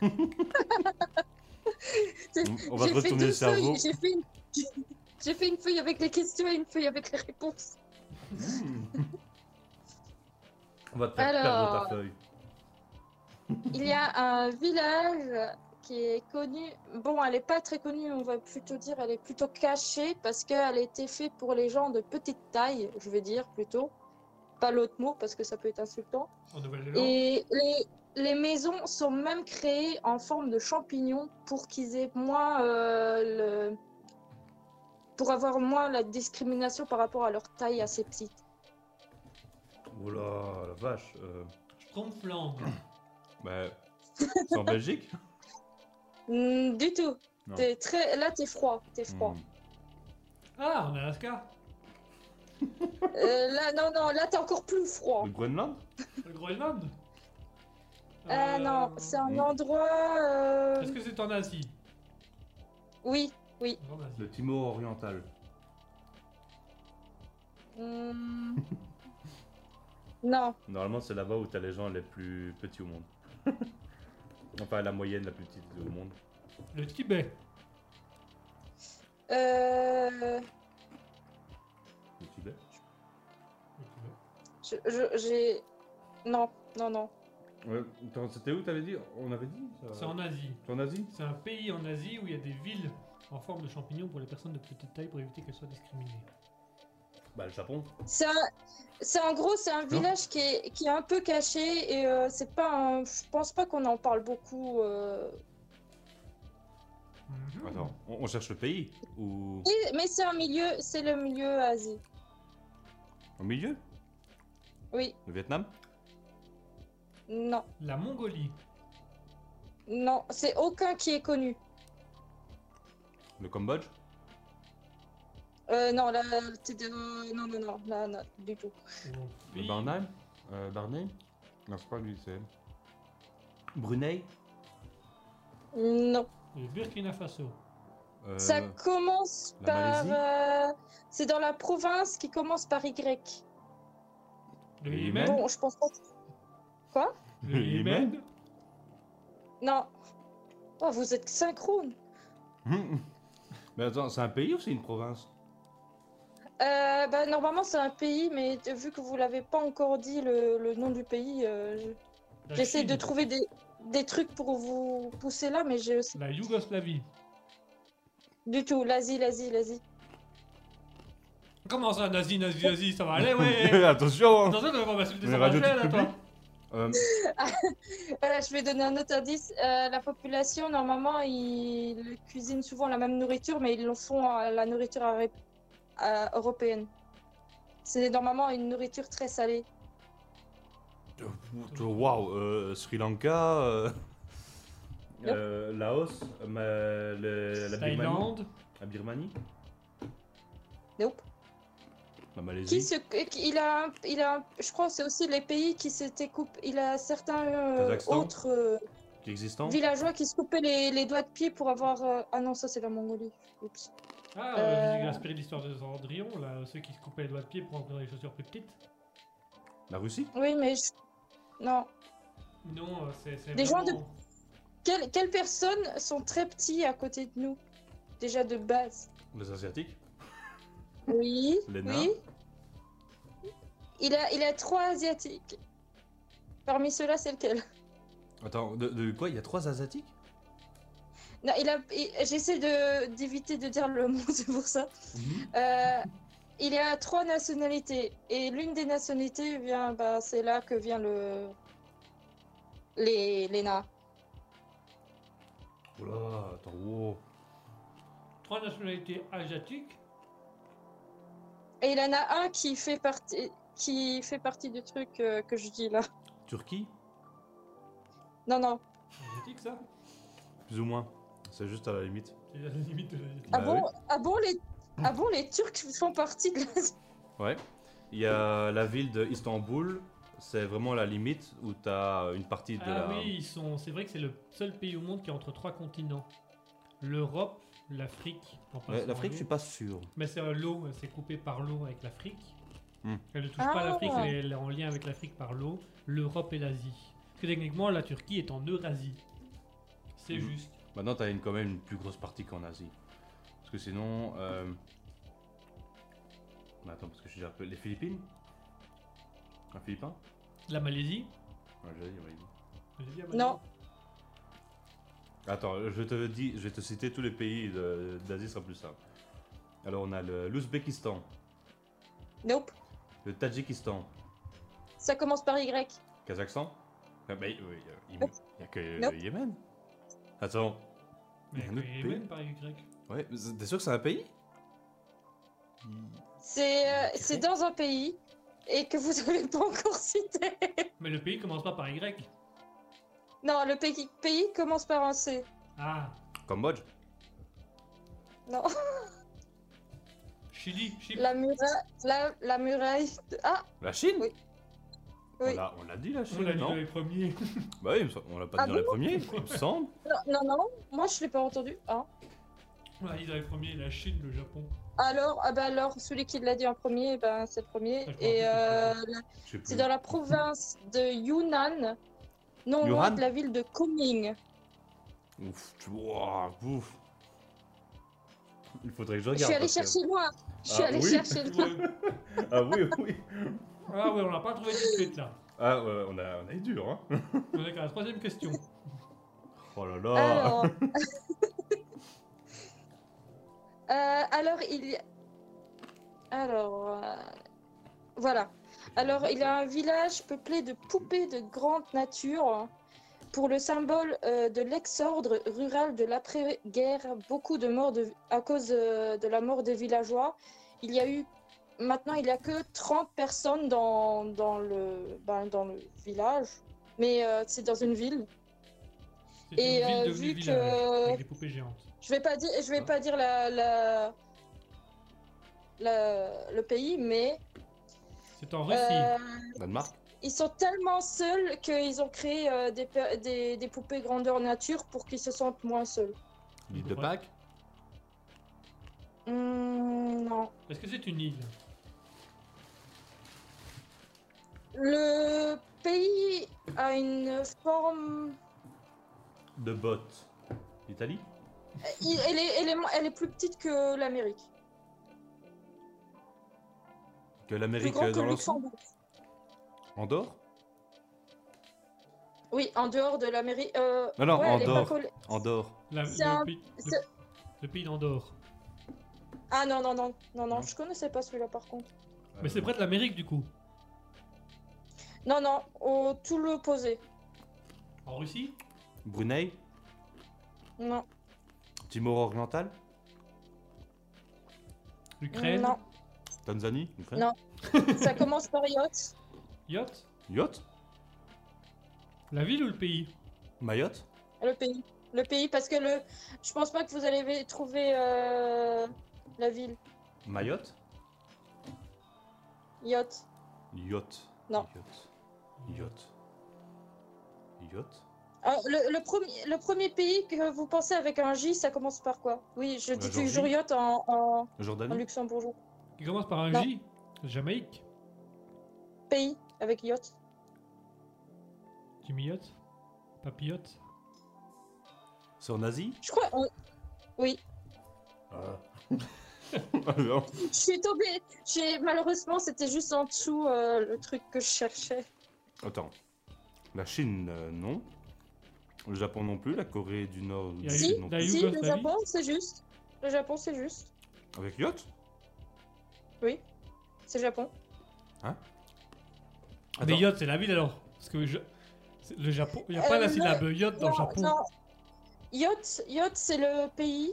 On va retourner le cerveau. feuilles, J'ai fait, une... j'ai fait une feuille avec les questions et une feuille avec les réponses. On va te faire perdre Alors. ta feuille. Il y a un village qui est connu. Bon, elle est pas très connue, on va plutôt dire, elle est plutôt cachée parce qu'elle a été faite pour les gens de petite taille, je veux dire plutôt. Pas l'autre mot parce que ça peut être insultant. En Nouvelle-Zélande Et les, les maisons sont même créées en forme de champignons pour qu'ils aient moins euh, le. pour avoir moins la discrimination par rapport à leur taille assez petite. Oh là, la vache. euh, Schtroumpfland. bah, c'est en Belgique? Hmm, du tout. T'es très... Là, t'es froid. T'es froid. Hmm. Ah, en Alaska? Euh, là, non, non, là, t'es encore plus froid. Le Groenland? Le Groenland? Euh, non, c'est un endroit. euh, Est-ce que c'est en Asie? Oui, oui. En Asie. Le Timor oriental. Hmm. Non, Normalement, c'est là-bas où t'as les gens les plus petits au monde. enfin, la moyenne la plus petite au monde. Le Tibet. euh, Le Tibet? Le Tibet. je- je- j'ai. Non, non, non. Ouais, attends, c'était où t'avais dit? On avait dit ça? C'est en Asie. C'est en Asie? C'est un pays en Asie où il y a des villes en forme de champignons pour les personnes de petite taille pour éviter qu'elles soient discriminées. Bah, le Japon. C'est un... c'est en gros, c'est un village qui est, qui est un peu caché et euh, c'est pas un... Je pense pas qu'on en parle beaucoup. euh. Mhm. Attends, on, on cherche le pays Ou? Oui, mais c'est un milieu, c'est le milieu Asie. au milieu? Oui, Le Vietnam? Non, La Mongolie. non, c'est aucun qui est connu. Le Cambodge? Euh, non, là, t'es de... non, non, non, là, non, du tout. Ou Le Barnum euh, Barney? Non, c'est pas lui, c'est. Brunei? Non. Le Burkina Faso. Euh, Ça commence la par. Malaisie? euh, C'est dans la province qui commence par Y. Le. Yémen? Bon, je pense pas. Quoi? Le Yémen. Non. Oh, vous êtes synchrone. Mais attends, c'est un pays ou c'est une province? Euh, bah, normalement, c'est un pays, mais vu que vous l'avez pas encore dit le, le nom du pays, euh, je- La j'essaie de Chine. trouver des, des trucs pour vous pousser là, mais je sais La Yougoslavie. du tout. L'Asie, l'Asie, l'Asie. Comment ça, nazi, nazi, nazi, ça va aller, ouais Attention hein. Attention, on va m'insulter Les sur ma radios chaîne, tout là, toi. Euh, Voilà, je vais donner un autre indice. Euh, la population, normalement, ils cuisinent souvent la même nourriture, mais ils le font à la nourriture à- européenne. C'est normalement une nourriture très salée. Waouh, euh, Sri Lanka, euh, euh, Laos, la Birmanie. Thaïlande. La Birmanie. La Qui Malaisie se, qui- il a, il a, je crois, que c'est aussi les pays qui s'étaient coupés. Il a certains euh, autres euh, villageois qui se coupaient les, les doigts de pied pour avoir. euh, Ah non, ça c'est la Mongolie. Oups. Ah, Euh. euh... j'ai inspiré l'histoire de Cendrillon, là, ceux qui se coupaient les doigts de pied pour entrer dans les chaussures plus petites. La Russie? Oui, mais je- non. Non, c'est Des gens de- Quelles, quelles personnes sont très petits à côté de nous? Déjà de base. Les Asiatiques? Oui. Oui. Il a, il a trois asiatiques. Parmi ceux-là, c'est lequel? Attends, de, de quoi? Il y a trois asiatiques? Non, il a. il- J'essaie de d'éviter de dire le mot, c'est pour ça. Euh, il y a trois nationalités et l'une des nationalités vient, bah, c'est là que vient le les les nains. Oh là, attends, wow. Trois nationalités asiatiques. Et il y en a un qui fait partie qui fait partie du truc euh, que je dis là. Turquie? Non non. Asiatique, ça? Plus ou moins. C'est juste à la limite. C'est la limite de l'asiatique. Ah Bah bon oui. ah bon les ah bon les Turcs font partie de la... Ouais. Il y a la ville de Istanbul. C'est vraiment la limite où tu as une partie de Ah la. oui, ils sont. C'est vrai que c'est le seul pays au monde qui est entre trois continents. L'Europe, l'Afrique. Ouais, L'Afrique, je suis pas sûr. Mais c'est euh, l'eau, euh, c'est coupé par l'eau avec l'Afrique. Hmm. Elle ne touche pas Ah. l'Afrique, elle est- elle est en lien avec l'Afrique par l'eau, l'Europe et l'Asie. Parce que techniquement, la Turquie est en Eurasie. C'est Hmm. juste. Maintenant, tu as une, quand même une plus grosse partie qu'en Asie. Parce que sinon. Euh... mais attends, parce que je suis un peu. Les Philippines? Un Philippin? La Malaisie? Ouais, oui. Malaisie, la Non. Attends, je te dis, je vais te citer tous les pays d'Asie, ce sera plus simple. Alors, on a le- l'Ouzbékistan, Nope. le Tadjikistan, Ça commence par Y. Kazakhstan. Ah, bah, oui, il n'y a que le Nope. Yémen. Attends, Mais Il y a un autre il y a pays. par Y. ouais, t'es sûr que c'est un pays? C'est euh, c'est dans un pays et que vous n'avez pas encore cité. Mais le pays commence pas par Y. Non, le pays, pays commence par un C. Ah, Cambodge Non, Chili, Chili. la muraille, la, la muraille. de- Ah, La Chine Oui. On Oui. l'a- On l'a dit, la On Chine, l'a dit non dans les premiers. Bah oui, il me semble- on l'a pas Ah dit dans les premiers, il me semble. non, non, non, moi je l'ai pas entendu. Ah. On l'a dit dans les premiers, la Chine, le Japon. Alors, ah bah alors, celui qui l'a dit en premier, ben, c'est le premier. Ah, je me Et rappelle euh, la- Je sais plus. c'est dans la province de Yunnan, non loin de la ville de Kunming. Ouf, tu vois, ouf. Il faudrait que je Je regarde. suis allée parce que- chercher loin. Je suis Ah, allée oui. chercher loin. Ah oui, oui. Ah ouais, on l'a pas trouvé tout de suite là. Ah, ouais, on a, on a eu dur, hein. On est qu'à la troisième question. Oh là là. Alors, Euh, alors il y a... Alors, euh, voilà. Alors, il y a un village peuplé de poupées de grande nature. Pour le symbole euh, de l'ex-ordre rural de l'après-guerre, beaucoup de morts de- à cause euh, de la mort des villageois. Il y a eu, maintenant, il n'y a que 30 personnes dans, dans, le, ben, dans le village. Mais euh, c'est dans une ville. Et, une ville euh, devenue vu que- avec des poupées géantes. Je vais pas dire, je vais pas dire la, la, la- le pays, mais C'est en Russie. euh, Danemark ils sont tellement seuls qu'ils ont créé euh, des, des, des poupées grandeur nature pour qu'ils se sentent moins seuls. L'île de. Pâques Hmm, non. Est-ce que c'est une île? Le pays a une forme. De bottes. Italie il- Elle est, elle est, elle est plus petite que l'Amérique. Que l'Amérique euh, que dans l'ensemble Luxembourg. Andorre Oui, en dehors de l'Amérique. euh, Non, non, ouais, collée- Andorre. La- C'est le, un- pays, le- c'est- le pays d'Andorre. Ah non, non, non, non, non, je connaissais pas celui-là par contre. Mais c'est près de l'Amérique du coup. Non, non, au, tout l'opposé. En Russie? Brunei? Non, Timor oriental L'Ukraine non. Tanzanie Ukraine Non. Ça commence par yacht. Yacht? Yacht? La ville ou le pays? Mayotte Le pays. Le pays, parce que le. Je pense pas que vous allez trouver euh, la ville. Mayotte Yacht? Yacht. Non. Yacht. Yacht. Yacht Ah, le, le premier, le premier pays que vous pensez avec un J, ça commence par quoi? Oui, je dis toujours yacht en, en, en Jordanie luxembourgeois. Qui commence par un Non. J Jamaïque Pays avec yacht. Jimmy Yacht Papillote C'est en Asie? Je crois. on- Oui. Ah. Alors, Je suis tombée. j'ai- Malheureusement, c'était juste en dessous euh, le truc que je cherchais. Attends. La Chine, euh, non. Le Japon non plus. La Corée du Nord Il y a du Si, Sud non la plus. Si, le. Japon, c'est juste. Le Japon, c'est juste. Avec yacht Oui, c'est Japon. Mais Attends. yacht, c'est la ville alors Parce que je- le Japon, il n'y a Euh, pas la non, syllabe yacht dans le non, Japon. non. Yacht, yacht c'est le pays.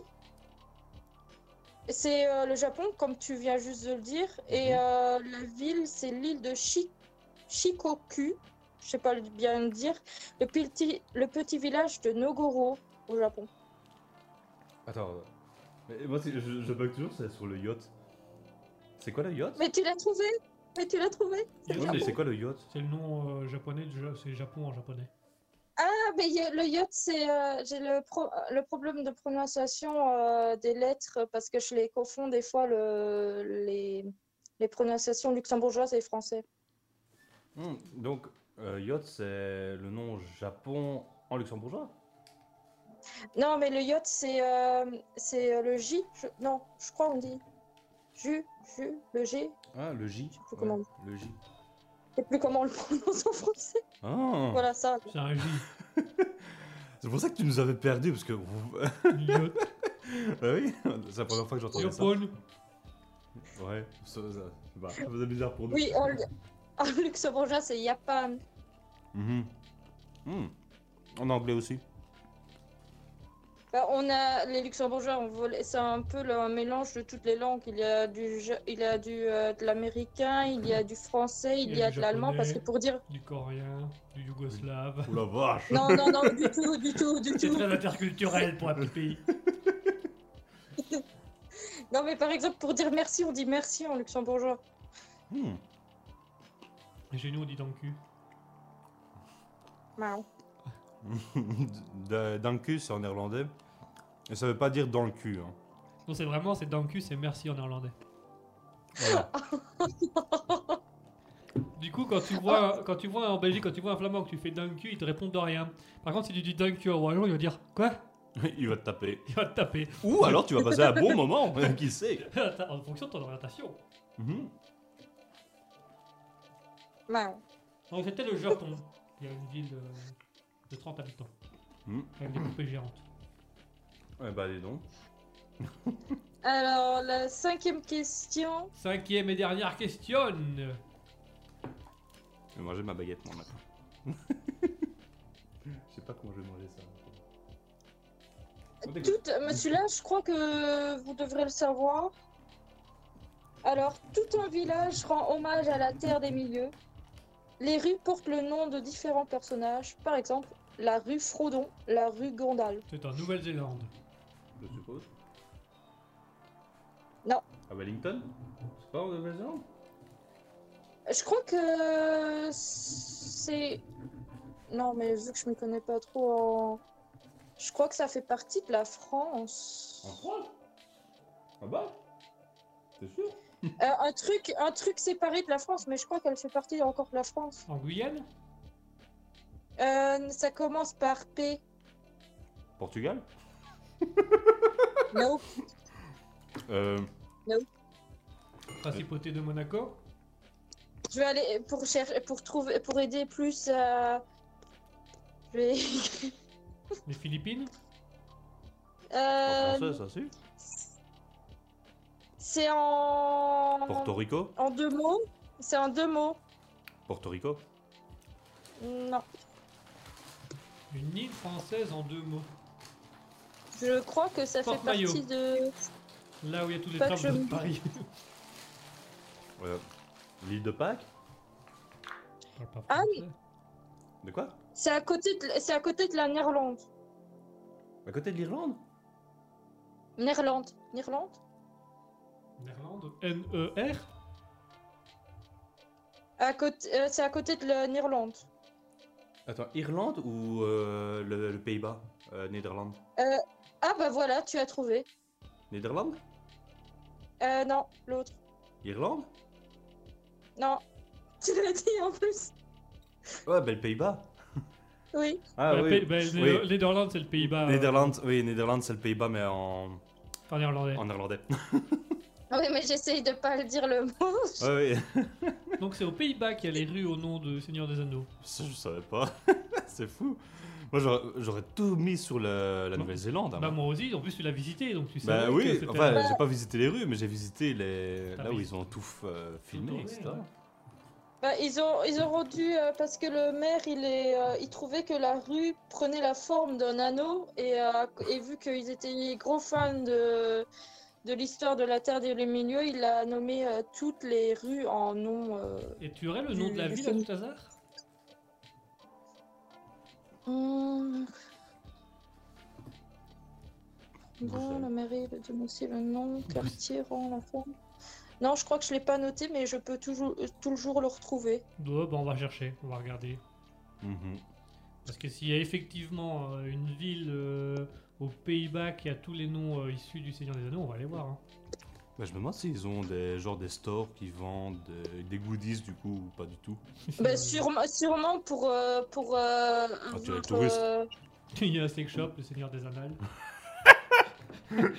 C'est euh, le Japon, comme tu viens juste de le dire. Et Mhm. euh, la ville, c'est l'île de Shi- Shikoku. Je sais pas le- bien le dire. Le petit, le petit village de Nogoro, au Japon. Attends. euh, Mais moi, je, je bug toujours c'est sur le yacht. C'est quoi le yacht Mais tu l'as trouvé Mais tu l'as trouvé C'est mais quoi le yacht C'est le nom euh, japonais, du c'est Japon en japonais. Ah, mais y a- le yacht, c'est. euh, J'ai le, pro- le problème de prononciation euh, des lettres parce que je les confonds des fois le, les, les prononciations luxembourgeoises et français. Hmm, Donc, euh, yacht, c'est le nom Japon en luxembourgeois? Non, mais le yacht, c'est euh, c'est euh, le J. je- Non, je crois on dit. Ju, Ju, le G. Ah, le J. plus comment. le J. Je sais plus comment on le prononce en français. Ah Voilà ça. C'est un J. C'est pour ça que tu nous avais perdu parce que. yacht. ah oui C'est la première fois que j'entendais ça. Ouais, ça, ça, bah, ça faisait bizarre pour nous. Oui, en, en luxembourgeois, c'est Japan. Mhm. Hmm. En anglais aussi. Bah, on a les luxembourgeois, on vole- c'est un peu le un mélange de toutes les langues. Il y a du, il y a du euh, de l'américain, il y a du français, il y a de l'allemand. Parce que pour dire Du coréen, du yougoslave. Oh la vache non, non, non, du tout, du tout, du C'est tout. très interculturel pour un petit pays. Non, mais par exemple, pour dire merci, on dit merci en luxembourgeois. Hmm. Et chez nous, on dit dans le cul. Miaou. D- Dans le cul, c'est en néerlandais. Et ça veut pas dire dans le cul. Hein. Non, c'est vraiment, c'est dans le cul, c'est merci en néerlandais. Voilà. Du coup, quand tu vois, quand tu vois en Belgique, quand tu vois un flamand que tu fais d'un cul, il te répond de rien. Par contre, si tu dis d'un cul au Wallon, il va dire quoi? Il va te taper. Il va te taper. Ou alors tu vas passer un bon moment, qui sait? En fonction de ton orientation. Miaou. Donc c'était le Japon. Il y a une ville euh, de 30 habitants. Mhm. Avec des poupées géantes. Ouais, bah dis donc. Alors, la cinquième question. Cinquième et dernière question. Je vais manger ma baguette moi maintenant. Je sais pas comment je vais manger ça. Tout, mais celui-là, je crois que vous devrez le savoir. Alors, tout un village rend hommage à la Terre des Milieux. Les rues portent le nom de différents personnages. Par exemple, la rue Frodon, la rue Gondal. C'est en Nouvelle-Zélande. Je suppose. Non. À Wellington? C'est pas en Nouvelle-Zélande Je crois que c'est... Non, mais vu que je me connais pas trop en... Je crois que ça fait partie de la France. En France? Ah bah? T'es sûr Euh, un, truc, un truc séparé de la France, mais je crois qu'elle fait partie encore de la France. En Guyane? Euh, ça commence par P. Portugal? No. Euh. Principauté de Monaco Je vais aller pour chercher, pour trouver, pour aider plus à. Je vais. Les Philippines En Euh, français, ça si c'est en. Porto Rico En deux mots. C'est en deux mots. Porto Rico Non. Une île française en deux mots. Je crois que ça fait Maillot. partie de. Là où il y a tous les je de Paris. Euh, L'île de Pâques Je parle pas Ah oui. français. De quoi? C'est à côté de, c'est à côté de la Néerlande. À côté de l'Irlande? Néerlande. Néerlande? Néerlande N-E-R À côté, euh, c'est à côté de la Néerlande. Attends, Irlande ou euh, le, le Pays-Bas? Euh, Néderlande Ah bah voilà, tu as trouvé. Néderlande Euh, non, l'autre. Irlande? Non. Tu l'as dit en plus. Ouais, bah le Pays-Bas. Oui. Ah Bah, oui. Pays- bah, Oui. les Néderlande, c'est le Pays-Bas. euh, Néderlande, oui, Néderlande, c'est le Pays-Bas, mais en, En néerlandais. en néerlandais. Ah oui, mais j'essaye de pas le dire le mot. Ouais, oui. Donc c'est aux Pays-Bas qu'il y a les rues au nom de Seigneur des Anneaux. Ça, je savais pas. c'est fou. Moi, j'aurais- j'aurais tout mis sur la. Nouvelle-Zélande. hein. Bah moi aussi, en plus tu l'as visité, donc tu sais. Bah oui, enfin, j'ai pas visité les rues, mais j'ai visité les... T'as là où visité. ils ont tout euh, filmé, etc. ouais. Bah, ils, ont, ils auront dû, euh, parce que le maire, il, est, euh, il trouvait que la rue prenait la forme d'un anneau, et, euh, et vu qu'ils étaient gros fans de, de l'histoire de la Terre des Milieux, il a nommé euh, toutes les rues en nom. euh, Et tu aurais le nom de la Du- ville à tout hasard? Hum. Bon, la mairie de aussi le nom, quartier, rang, la forme. Non, je crois que je l'ai pas noté, mais je peux toujours, euh, toujours le retrouver. Ouais, bah on va chercher, on va regarder. Mhm. Parce que s'il y a effectivement euh, une ville euh, aux Pays-Bas qui a tous les noms euh, issus du Seigneur des Anneaux, on va aller voir. hein. Bah, je me demande s'ils ont des, genre des stores qui vendent des, des goodies du coup ou pas du tout. Bah, sûrement, sûrement pour, euh, pour euh, Quand tu es avoir, touriste. euh, Il y a un sex shop, le Seigneur des Annales.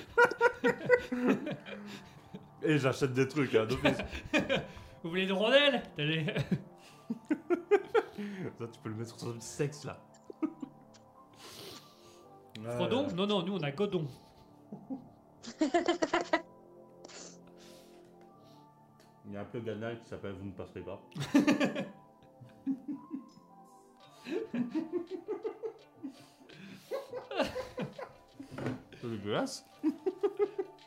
Et j'achète des trucs, hein, d'office. Vous voulez des rondelles Allez. Ça, tu peux le mettre sur ton sexe là. Frodon Non, non, nous on a Godon. Il y a un peu Ganal qui s'appelle Vous ne passerez pas. C'est dégueulasse.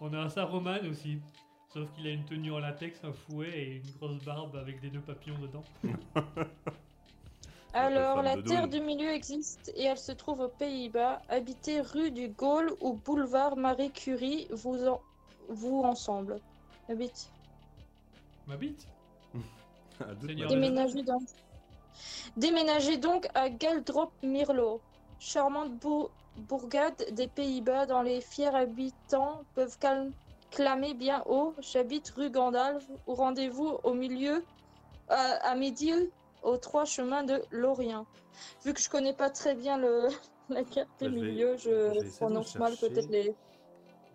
On a un Saruman aussi. Sauf qu'il a une tenue en latex, un fouet et une grosse barbe avec des nœuds papillons dedans. Alors, la Terre du Milieu existe et elle se trouve aux Pays-Bas, habitée rue du Gaulle ou boulevard Marie Curie, vous, en... vous ensemble. Habite. Ma bite À Déménagez donc. Déménagez donc à Galdrop Mirlo, charmante bour- bourgade des Pays-Bas dont les fiers habitants peuvent clamer bien haut J'habite rue Gandalf ou rendez-vous au milieu à, à midi aux trois chemins de Lorient. Vu que je connais pas très bien le, la carte des Bah, milieux, je prononce mal peut-être les.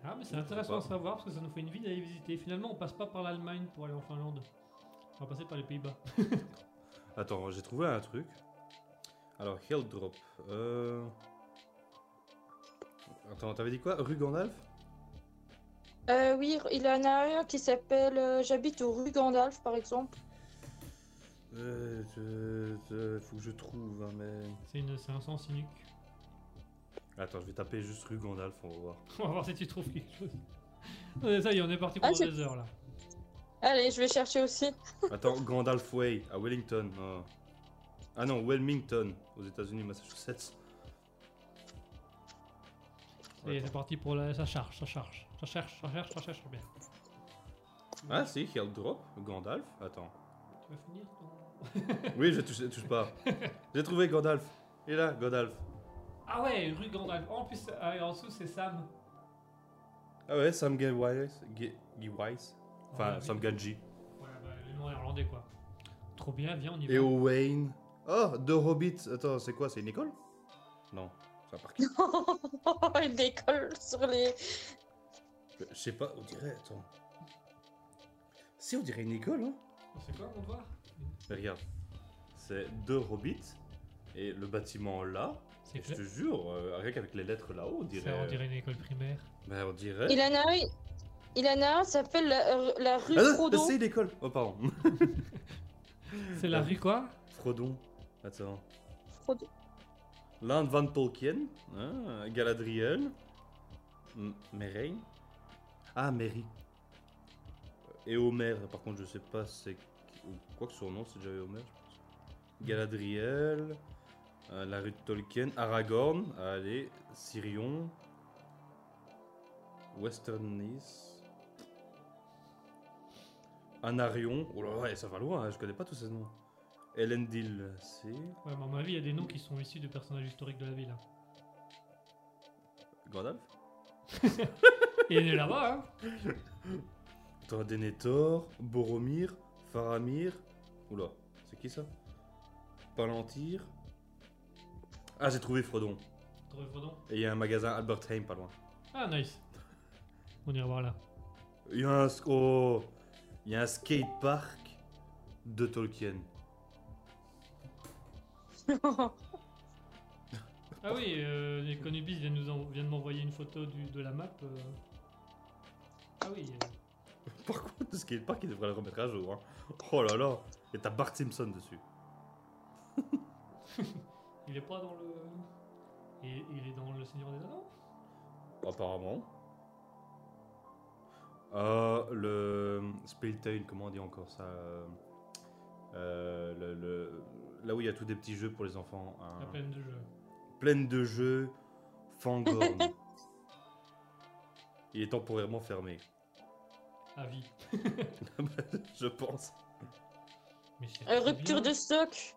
Ah, mais c'est intéressant à savoir parce que ça nous fait une ville à aller visiter. Finalement, on passe pas par l'Allemagne pour aller en Finlande. On va passer par les Pays-Bas. Attends, j'ai trouvé un truc. Alors, Helldrop. Euh... Attends, t'avais dit quoi? Rue Gandalf? Euh, oui, il y en a un qui s'appelle euh, J'habite au rue Gandalf par exemple. euh, je- je- Faut que je trouve, hein, mais... C'est une- c'est un sens unique. Attends, je vais taper juste rue Gandalf, on va voir. On va voir si tu trouves quelque chose. Ouais, ça y est, on est parti Ah, pendant c'est- des heures là. Allez, je vais chercher aussi. Attends, Gandalf Way, à Wellington. Ah, Ah non, Wilmington, aux États-Unis, Massachusetts. Ça y est, c'est parti pour la... Ça charge, ça charge. Ça cherche, ça cherche, ça cherche bien. Ah si, Helldrop, Gandalf. Attends. Tu vas finir ton... Oui, je touche, touche pas. J'ai trouvé Gandalf. Il est là, Gandalf. Ah ouais, rue Gandalf. En plus, ah, en dessous, c'est Sam. Ah ouais, Sam Giwise. Giwise. Enfin, Ouais, Sam oui. Ganji. Ouais, bah, le nom néerlandais quoi. Trop bien, viens, on y va. Et Owain. Oh, deux hobbits. Attends, c'est quoi C'est une école? Non, c'est un parc. Une école sur les. Je sais pas, on dirait. Attends. Si, on dirait une école, hein C'est quoi, on va voir Mais regarde. C'est deux hobbits. Et le bâtiment là. C'est je te jure, euh, rien qu'avec les lettres là-haut, on dirait. Ça, on dirait une école primaire. Ben, on dirait. Il en a un, il en a un, ça s'appelle la, euh, la rue Ah non, Frodon. c'est l'école. Oh, pardon. C'est la rue quoi? Frodon. Attends. Frodon. Land van Tolkien. Hein, Galadriel. M- Merein. Ah, Mary. Et Homer, par contre, je sais pas c'est. Quoi que son nom, c'est déjà Homer, je pense. Galadriel. Euh, la rue de Tolkien. Aragorn. Allez. Sirion. Western Nice. Anarion. Oh là là, ça va loin, hein, je connais pas tous ces noms. Elendil, c'est. Ouais, mais à mon avis, il y a des noms qui sont issus de personnages historiques de la ville. hein. Gandalf il est là-bas, hein Attends, Denethor, Boromir, Faramir. Oula, c'est qui ça? Palantir. Ah, j'ai trouvé Frodon. Trouvé Frodon? Et il y a un magasin Albert Heijn pas loin. Ah, nice. On ira voir là. Il y a un, oh, il y a un skatepark de Tolkien. Ah oui, euh, les Conubis viennent, nous en- viennent m'envoyer une photo du- de la map. euh. Ah oui, euh, Par contre, le skatepark, il devrait le remettre à jour. hein. Oh là là, et t'as Bart Simpson dessus. il est pas dans le. Il, il est dans le Seigneur des Anneaux? Apparemment. Euh, le Spelltown, comment on dit encore ça euh, euh, le, le- Là où il y a tous des petits jeux pour les enfants. hein. La plaine de jeu. Pleine de jeux, Fangorn. il est temporairement fermé. À vie. Je pense. Mais Euh, rupture bien. de stock.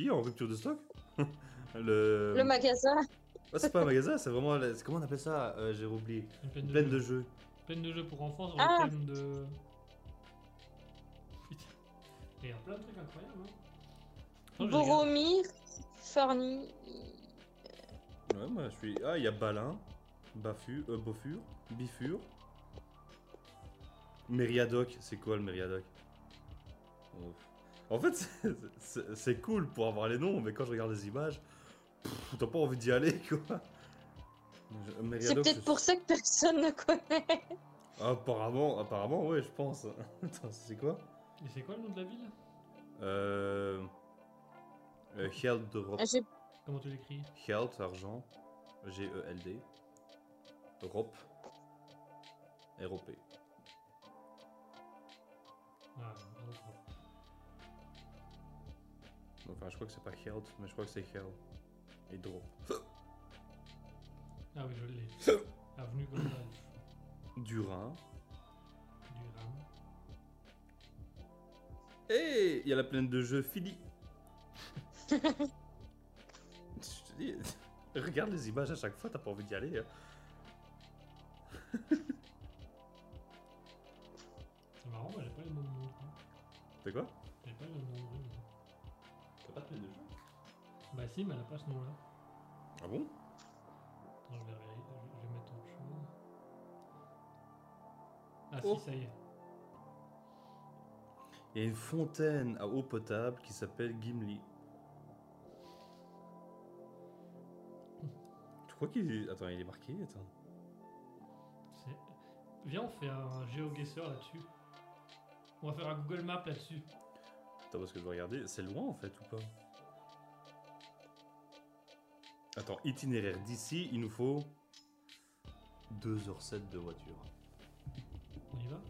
Qui en rupture de stock Le. Le magasin. Ah, c'est pas un magasin, c'est vraiment. la- Comment on appelle ça Euh, J'ai oublié. Une plaine de, Pleine jeu. de. Plaine jeu pour enfants sur Ah. le thème de. Putain. Il y a plein de trucs incroyables. Hein. Regarde. Boromir. Farni. Ouais, moi je suis. Ah, il y a Balin, Bafu, euh, Bofur, Bifur. Mériadoc, c'est quoi le Mériadoc? Ouf. En fait, c'est- cool pour avoir les noms, mais quand je regarde les images, t'as pas envie d'y aller quoi. Je- C'est peut-être pour ça que personne ne connaît. Apparemment, apparemment, ouais, je pense. Attends, c'est quoi? Et c'est quoi le nom de la ville? Euh. euh, Geld de Rop. Ah, Comment tu l'écris? Geld, argent. G-E-L-D. Rop. R-O-P. Ah, non. Enfin, je crois que c'est pas Geld, mais je crois que c'est Geld. Et Drop. Ah oui, je l'ai. Avenue Gandalf. Durin. Du Ram. Et il y a la plaine de jeux Philly. je te dis, regarde les images à chaque fois, t'as pas envie d'y aller. hein. C'est marrant, moi j'ai pas le nom de nom. C'est quoi? J'ai pas le nom de pas Bah si, mais elle a pas ce nom-là. Ah bon? Attends, je vais, je vais mettre autre chose. Ah Oh. si, ça y est. Il y a une fontaine à eau potable qui s'appelle Gimli. Tu crois qu'il est... Attends, il est marqué Attends. C'est- Viens, on fait un GeoGuessr là-dessus. On va faire un Google Map là-dessus. Attends, parce que je vais regarder. C'est loin en fait ou pas Attends, itinéraire d'ici, il nous faut 2h07 de voiture. On y va?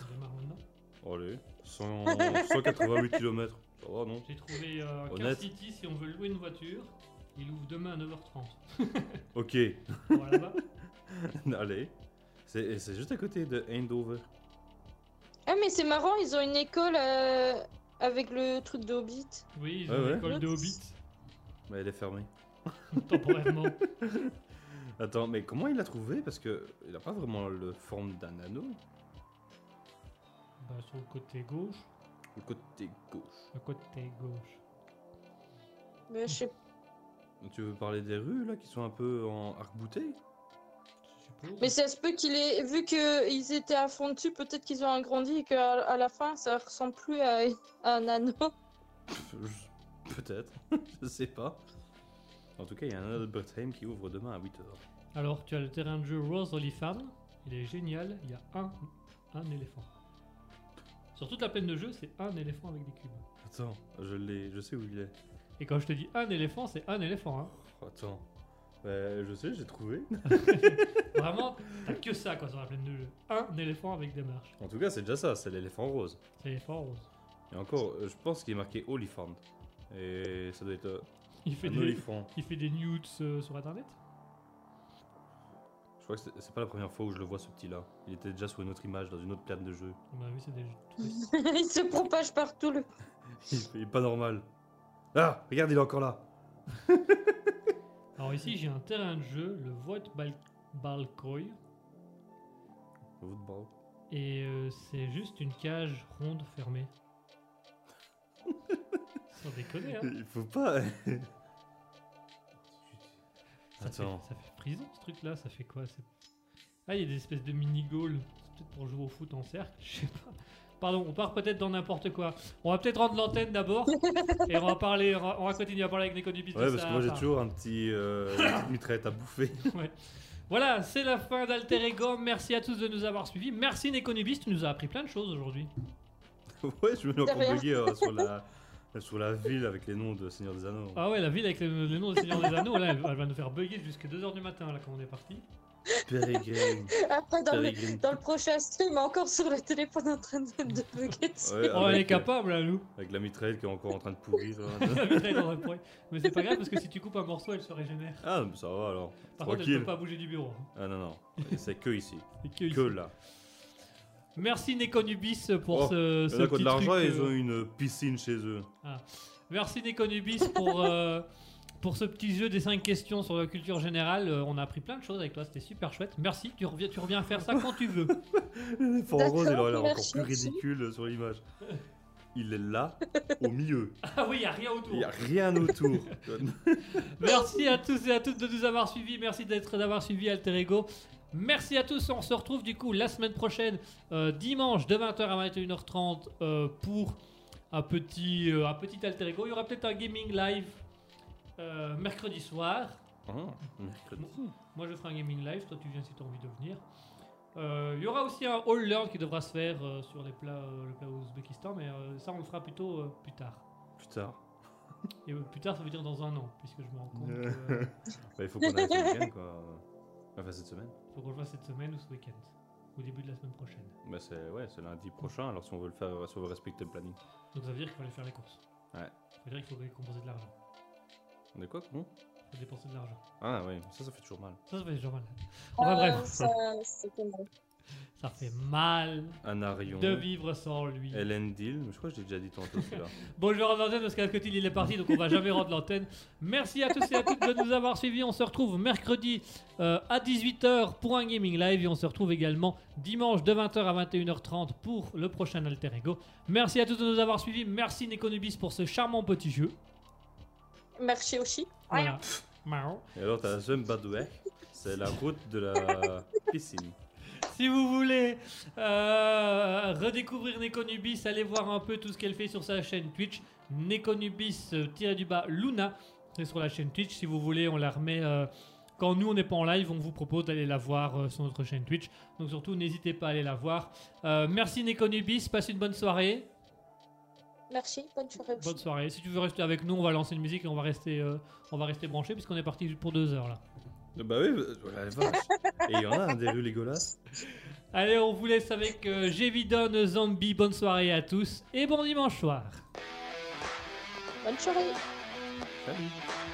On démarre maintenant? Allez, 100 188 km. Ça va, non? J'ai trouvé euh, un Car. City si on veut louer une voiture. Il ouvre demain à 9h30. Ok, On va là-bas? Allez. C'est juste à côté de Eindhoven. Ah, mais c'est marrant, ils ont une école euh, avec le truc de Hobbit. Oui, ils ont ouais. l'école de Hobbit, Mais elle est fermée. temporairement. Attends, mais comment il l'a trouvé? Parce que il a pas vraiment le forme d'un anneau. bah, sur le côté gauche. Le côté gauche. Le côté gauche. Mais je sais Tu veux parler des rues là qui sont un peu en arc-bouté? Mais ça se peut qu'il ait. Vu qu'ils étaient à fond dessus, peut-être qu'ils ont agrandi et qu'à à la fin, ça ressemble plus à, à un anneau. Peut-être, je sais pas. En tout cas, il y a un Albertheim qui ouvre demain à 8h. Alors, tu as le terrain de jeu Rose Oliphant. Il est génial. Il y a un, un éléphant. Sur toute la plaine de jeu, c'est un éléphant avec des cubes. Attends, je l'ai, je sais où il est. Et quand je te dis un éléphant, c'est un éléphant. Hein. Oh, Attends. Bah, je sais, j'ai trouvé. Vraiment, t'as que ça quoi sur la plaine de jeu. Un éléphant avec des marches. En tout cas, c'est déjà ça, c'est l'éléphant rose. C'est l'éléphant rose. Et encore, euh, je pense qu'il est marqué Oliphant. Et ça doit être euh, Il fait, un des, olifant. il fait des nudes euh, sur internet Je crois que c'est- c'est pas la première fois où je le vois ce petit-là. Il était déjà sur une autre image dans une autre plaine de jeu. Bah oui, c'est des. Il se propage partout. Le... Il, il est pas normal. Ah, regarde, il est encore là. Alors ici, j'ai un terrain de jeu, le Bal Balkoy. Football. Et euh, c'est juste une cage ronde fermée. Sans déconner, hein. Il faut pas. Ça fait, Attends. ça fait prison ce truc là, ça fait quoi Ah, il y a des espèces de mini-goals. C'est peut-être pour jouer au foot en cercle, je sais pas. Pardon, on part peut-être dans n'importe quoi. On va peut-être rendre l'antenne d'abord. et on va parler, on va, on va continuer à parler avec de Ouais, parce ça, que moi j'ai toujours un petit euh, une petite mitraillette à bouffer. Voilà, c'est la fin d'Alter Ego. Merci à tous de nous avoir suivis. Merci Nekonubis, tu nous as appris plein de choses aujourd'hui. ouais, je me l'ai encore bugué euh, sur, la, sur la ville avec les noms de Seigneur des Anneaux. Ah ouais, la ville avec le, le nom de Seigneur des Anneaux, là, elle, elle va nous faire bugger jusqu'à 2h du matin, là, quand on est parti. Peregrine. Après, dans le, Peregrine. dans le prochain stream, encore sur le téléphone en train de, de bugger dessus. Ouais, Oh, elle est capable, là, Lou. avec la mitraillette qui est encore en train de pourrir. La mitraille. Mais c'est pas grave parce que si tu coupes un morceau, elle se régénère. ah, mais ça va alors. Par contre, elle Tranquille. peut pas bouger du bureau. Ah non, non. C'est que ici. Que ici. Là. Merci Nekonubis pour Oh, ce, ce petit de l'argent ils euh, ont une piscine chez eux. Merci Nekonubis pour, euh, pour ce petit jeu des 5 questions sur la culture générale. Euh, on a appris plein de choses avec toi, c'était super chouette. Merci, tu reviens, tu reviens faire ça quand tu veux. Fort Rose, il aurait l'air encore plus ridicule sur l'image. Il est là, au milieu. Ah oui, il a rien autour. Il n'y a rien autour. Merci à tous et à toutes de nous avoir suivis. Merci d'être d'avoir suivi Alter Ego. Merci à tous. On se retrouve du coup la semaine prochaine, euh, dimanche de 20h à 21h30 euh, pour un petit, euh, un petit Alter Ego. Il y aura peut-être un gaming live euh, mercredi soir. Ah, mercredi. Moi je ferai un gaming live. Toi tu viens si tu as envie de venir. Euh, il y aura aussi un All Learn qui devra se faire euh, sur les plats, le plat Ouzbékistan, mais ça on le fera plutôt plus tard. Plus tard. Et plus tard ça veut dire dans un an, puisque je me rends compte. Que, Bah, il faut qu'on aille ce week-end, quoi. Enfin, cette semaine. Faut qu'on le fasse cette semaine ou ce week-end. Au début de la semaine prochaine. Bah, c'est ouais, c'est lundi prochain, alors si on veut le faire, si on veut respecter le planning. Donc ça veut dire qu'il faut aller faire les courses. Ouais. Ça veut dire qu'il faut dépenser de l'argent. On est quoi, Il faut dépenser de l'argent. Ah, oui, ça, ça fait toujours mal. Ça, ça fait déjà mal. Enfin Ah, bref, Ça, c'était mal. ça fait mal Un Arion. de vivre sans lui. Dill, mais je crois que je l'ai déjà dit tantôt celui-là. Bon, je vais rendre l'antenne parce qu'Alcotil il est parti, donc on va jamais rendre l'antenne. Merci à tous et à toutes de nous avoir suivis. On se retrouve mercredi euh, à 18h pour un gaming live et on se retrouve également dimanche de 20h à 21h30 pour le prochain Alter Ego. Merci à tous de nous avoir suivis. Merci Nekonubis pour ce charmant petit jeu. Merci aussi. Voilà. Et alors, t'as Zumbadoué, c'est la route de la piscine. Si vous voulez euh, redécouvrir Nekonubis, allez voir un peu tout ce qu'elle fait sur sa chaîne Twitch. Nekonubis-du-bas Luna, c'est sur la chaîne Twitch. Si vous voulez, on la remet. euh, quand nous on n'est pas en live, on vous propose d'aller la voir euh, sur notre chaîne Twitch. Donc surtout, n'hésitez pas à aller la voir. Euh, merci Nekonubis, passe une bonne soirée. Merci, bonne soirée. aussi. Bonne soirée. Si tu veux rester avec nous, on va lancer une musique et on va rester, euh, on va rester branché puisqu'on est parti pour deux heures là. Bah oui, bah, la vache. Et il y en a un des rues Légolas. Allez, on vous laisse avec euh, Gévidon Zombie. Bonne soirée à tous et bon dimanche soir. Bonne soirée. Salut.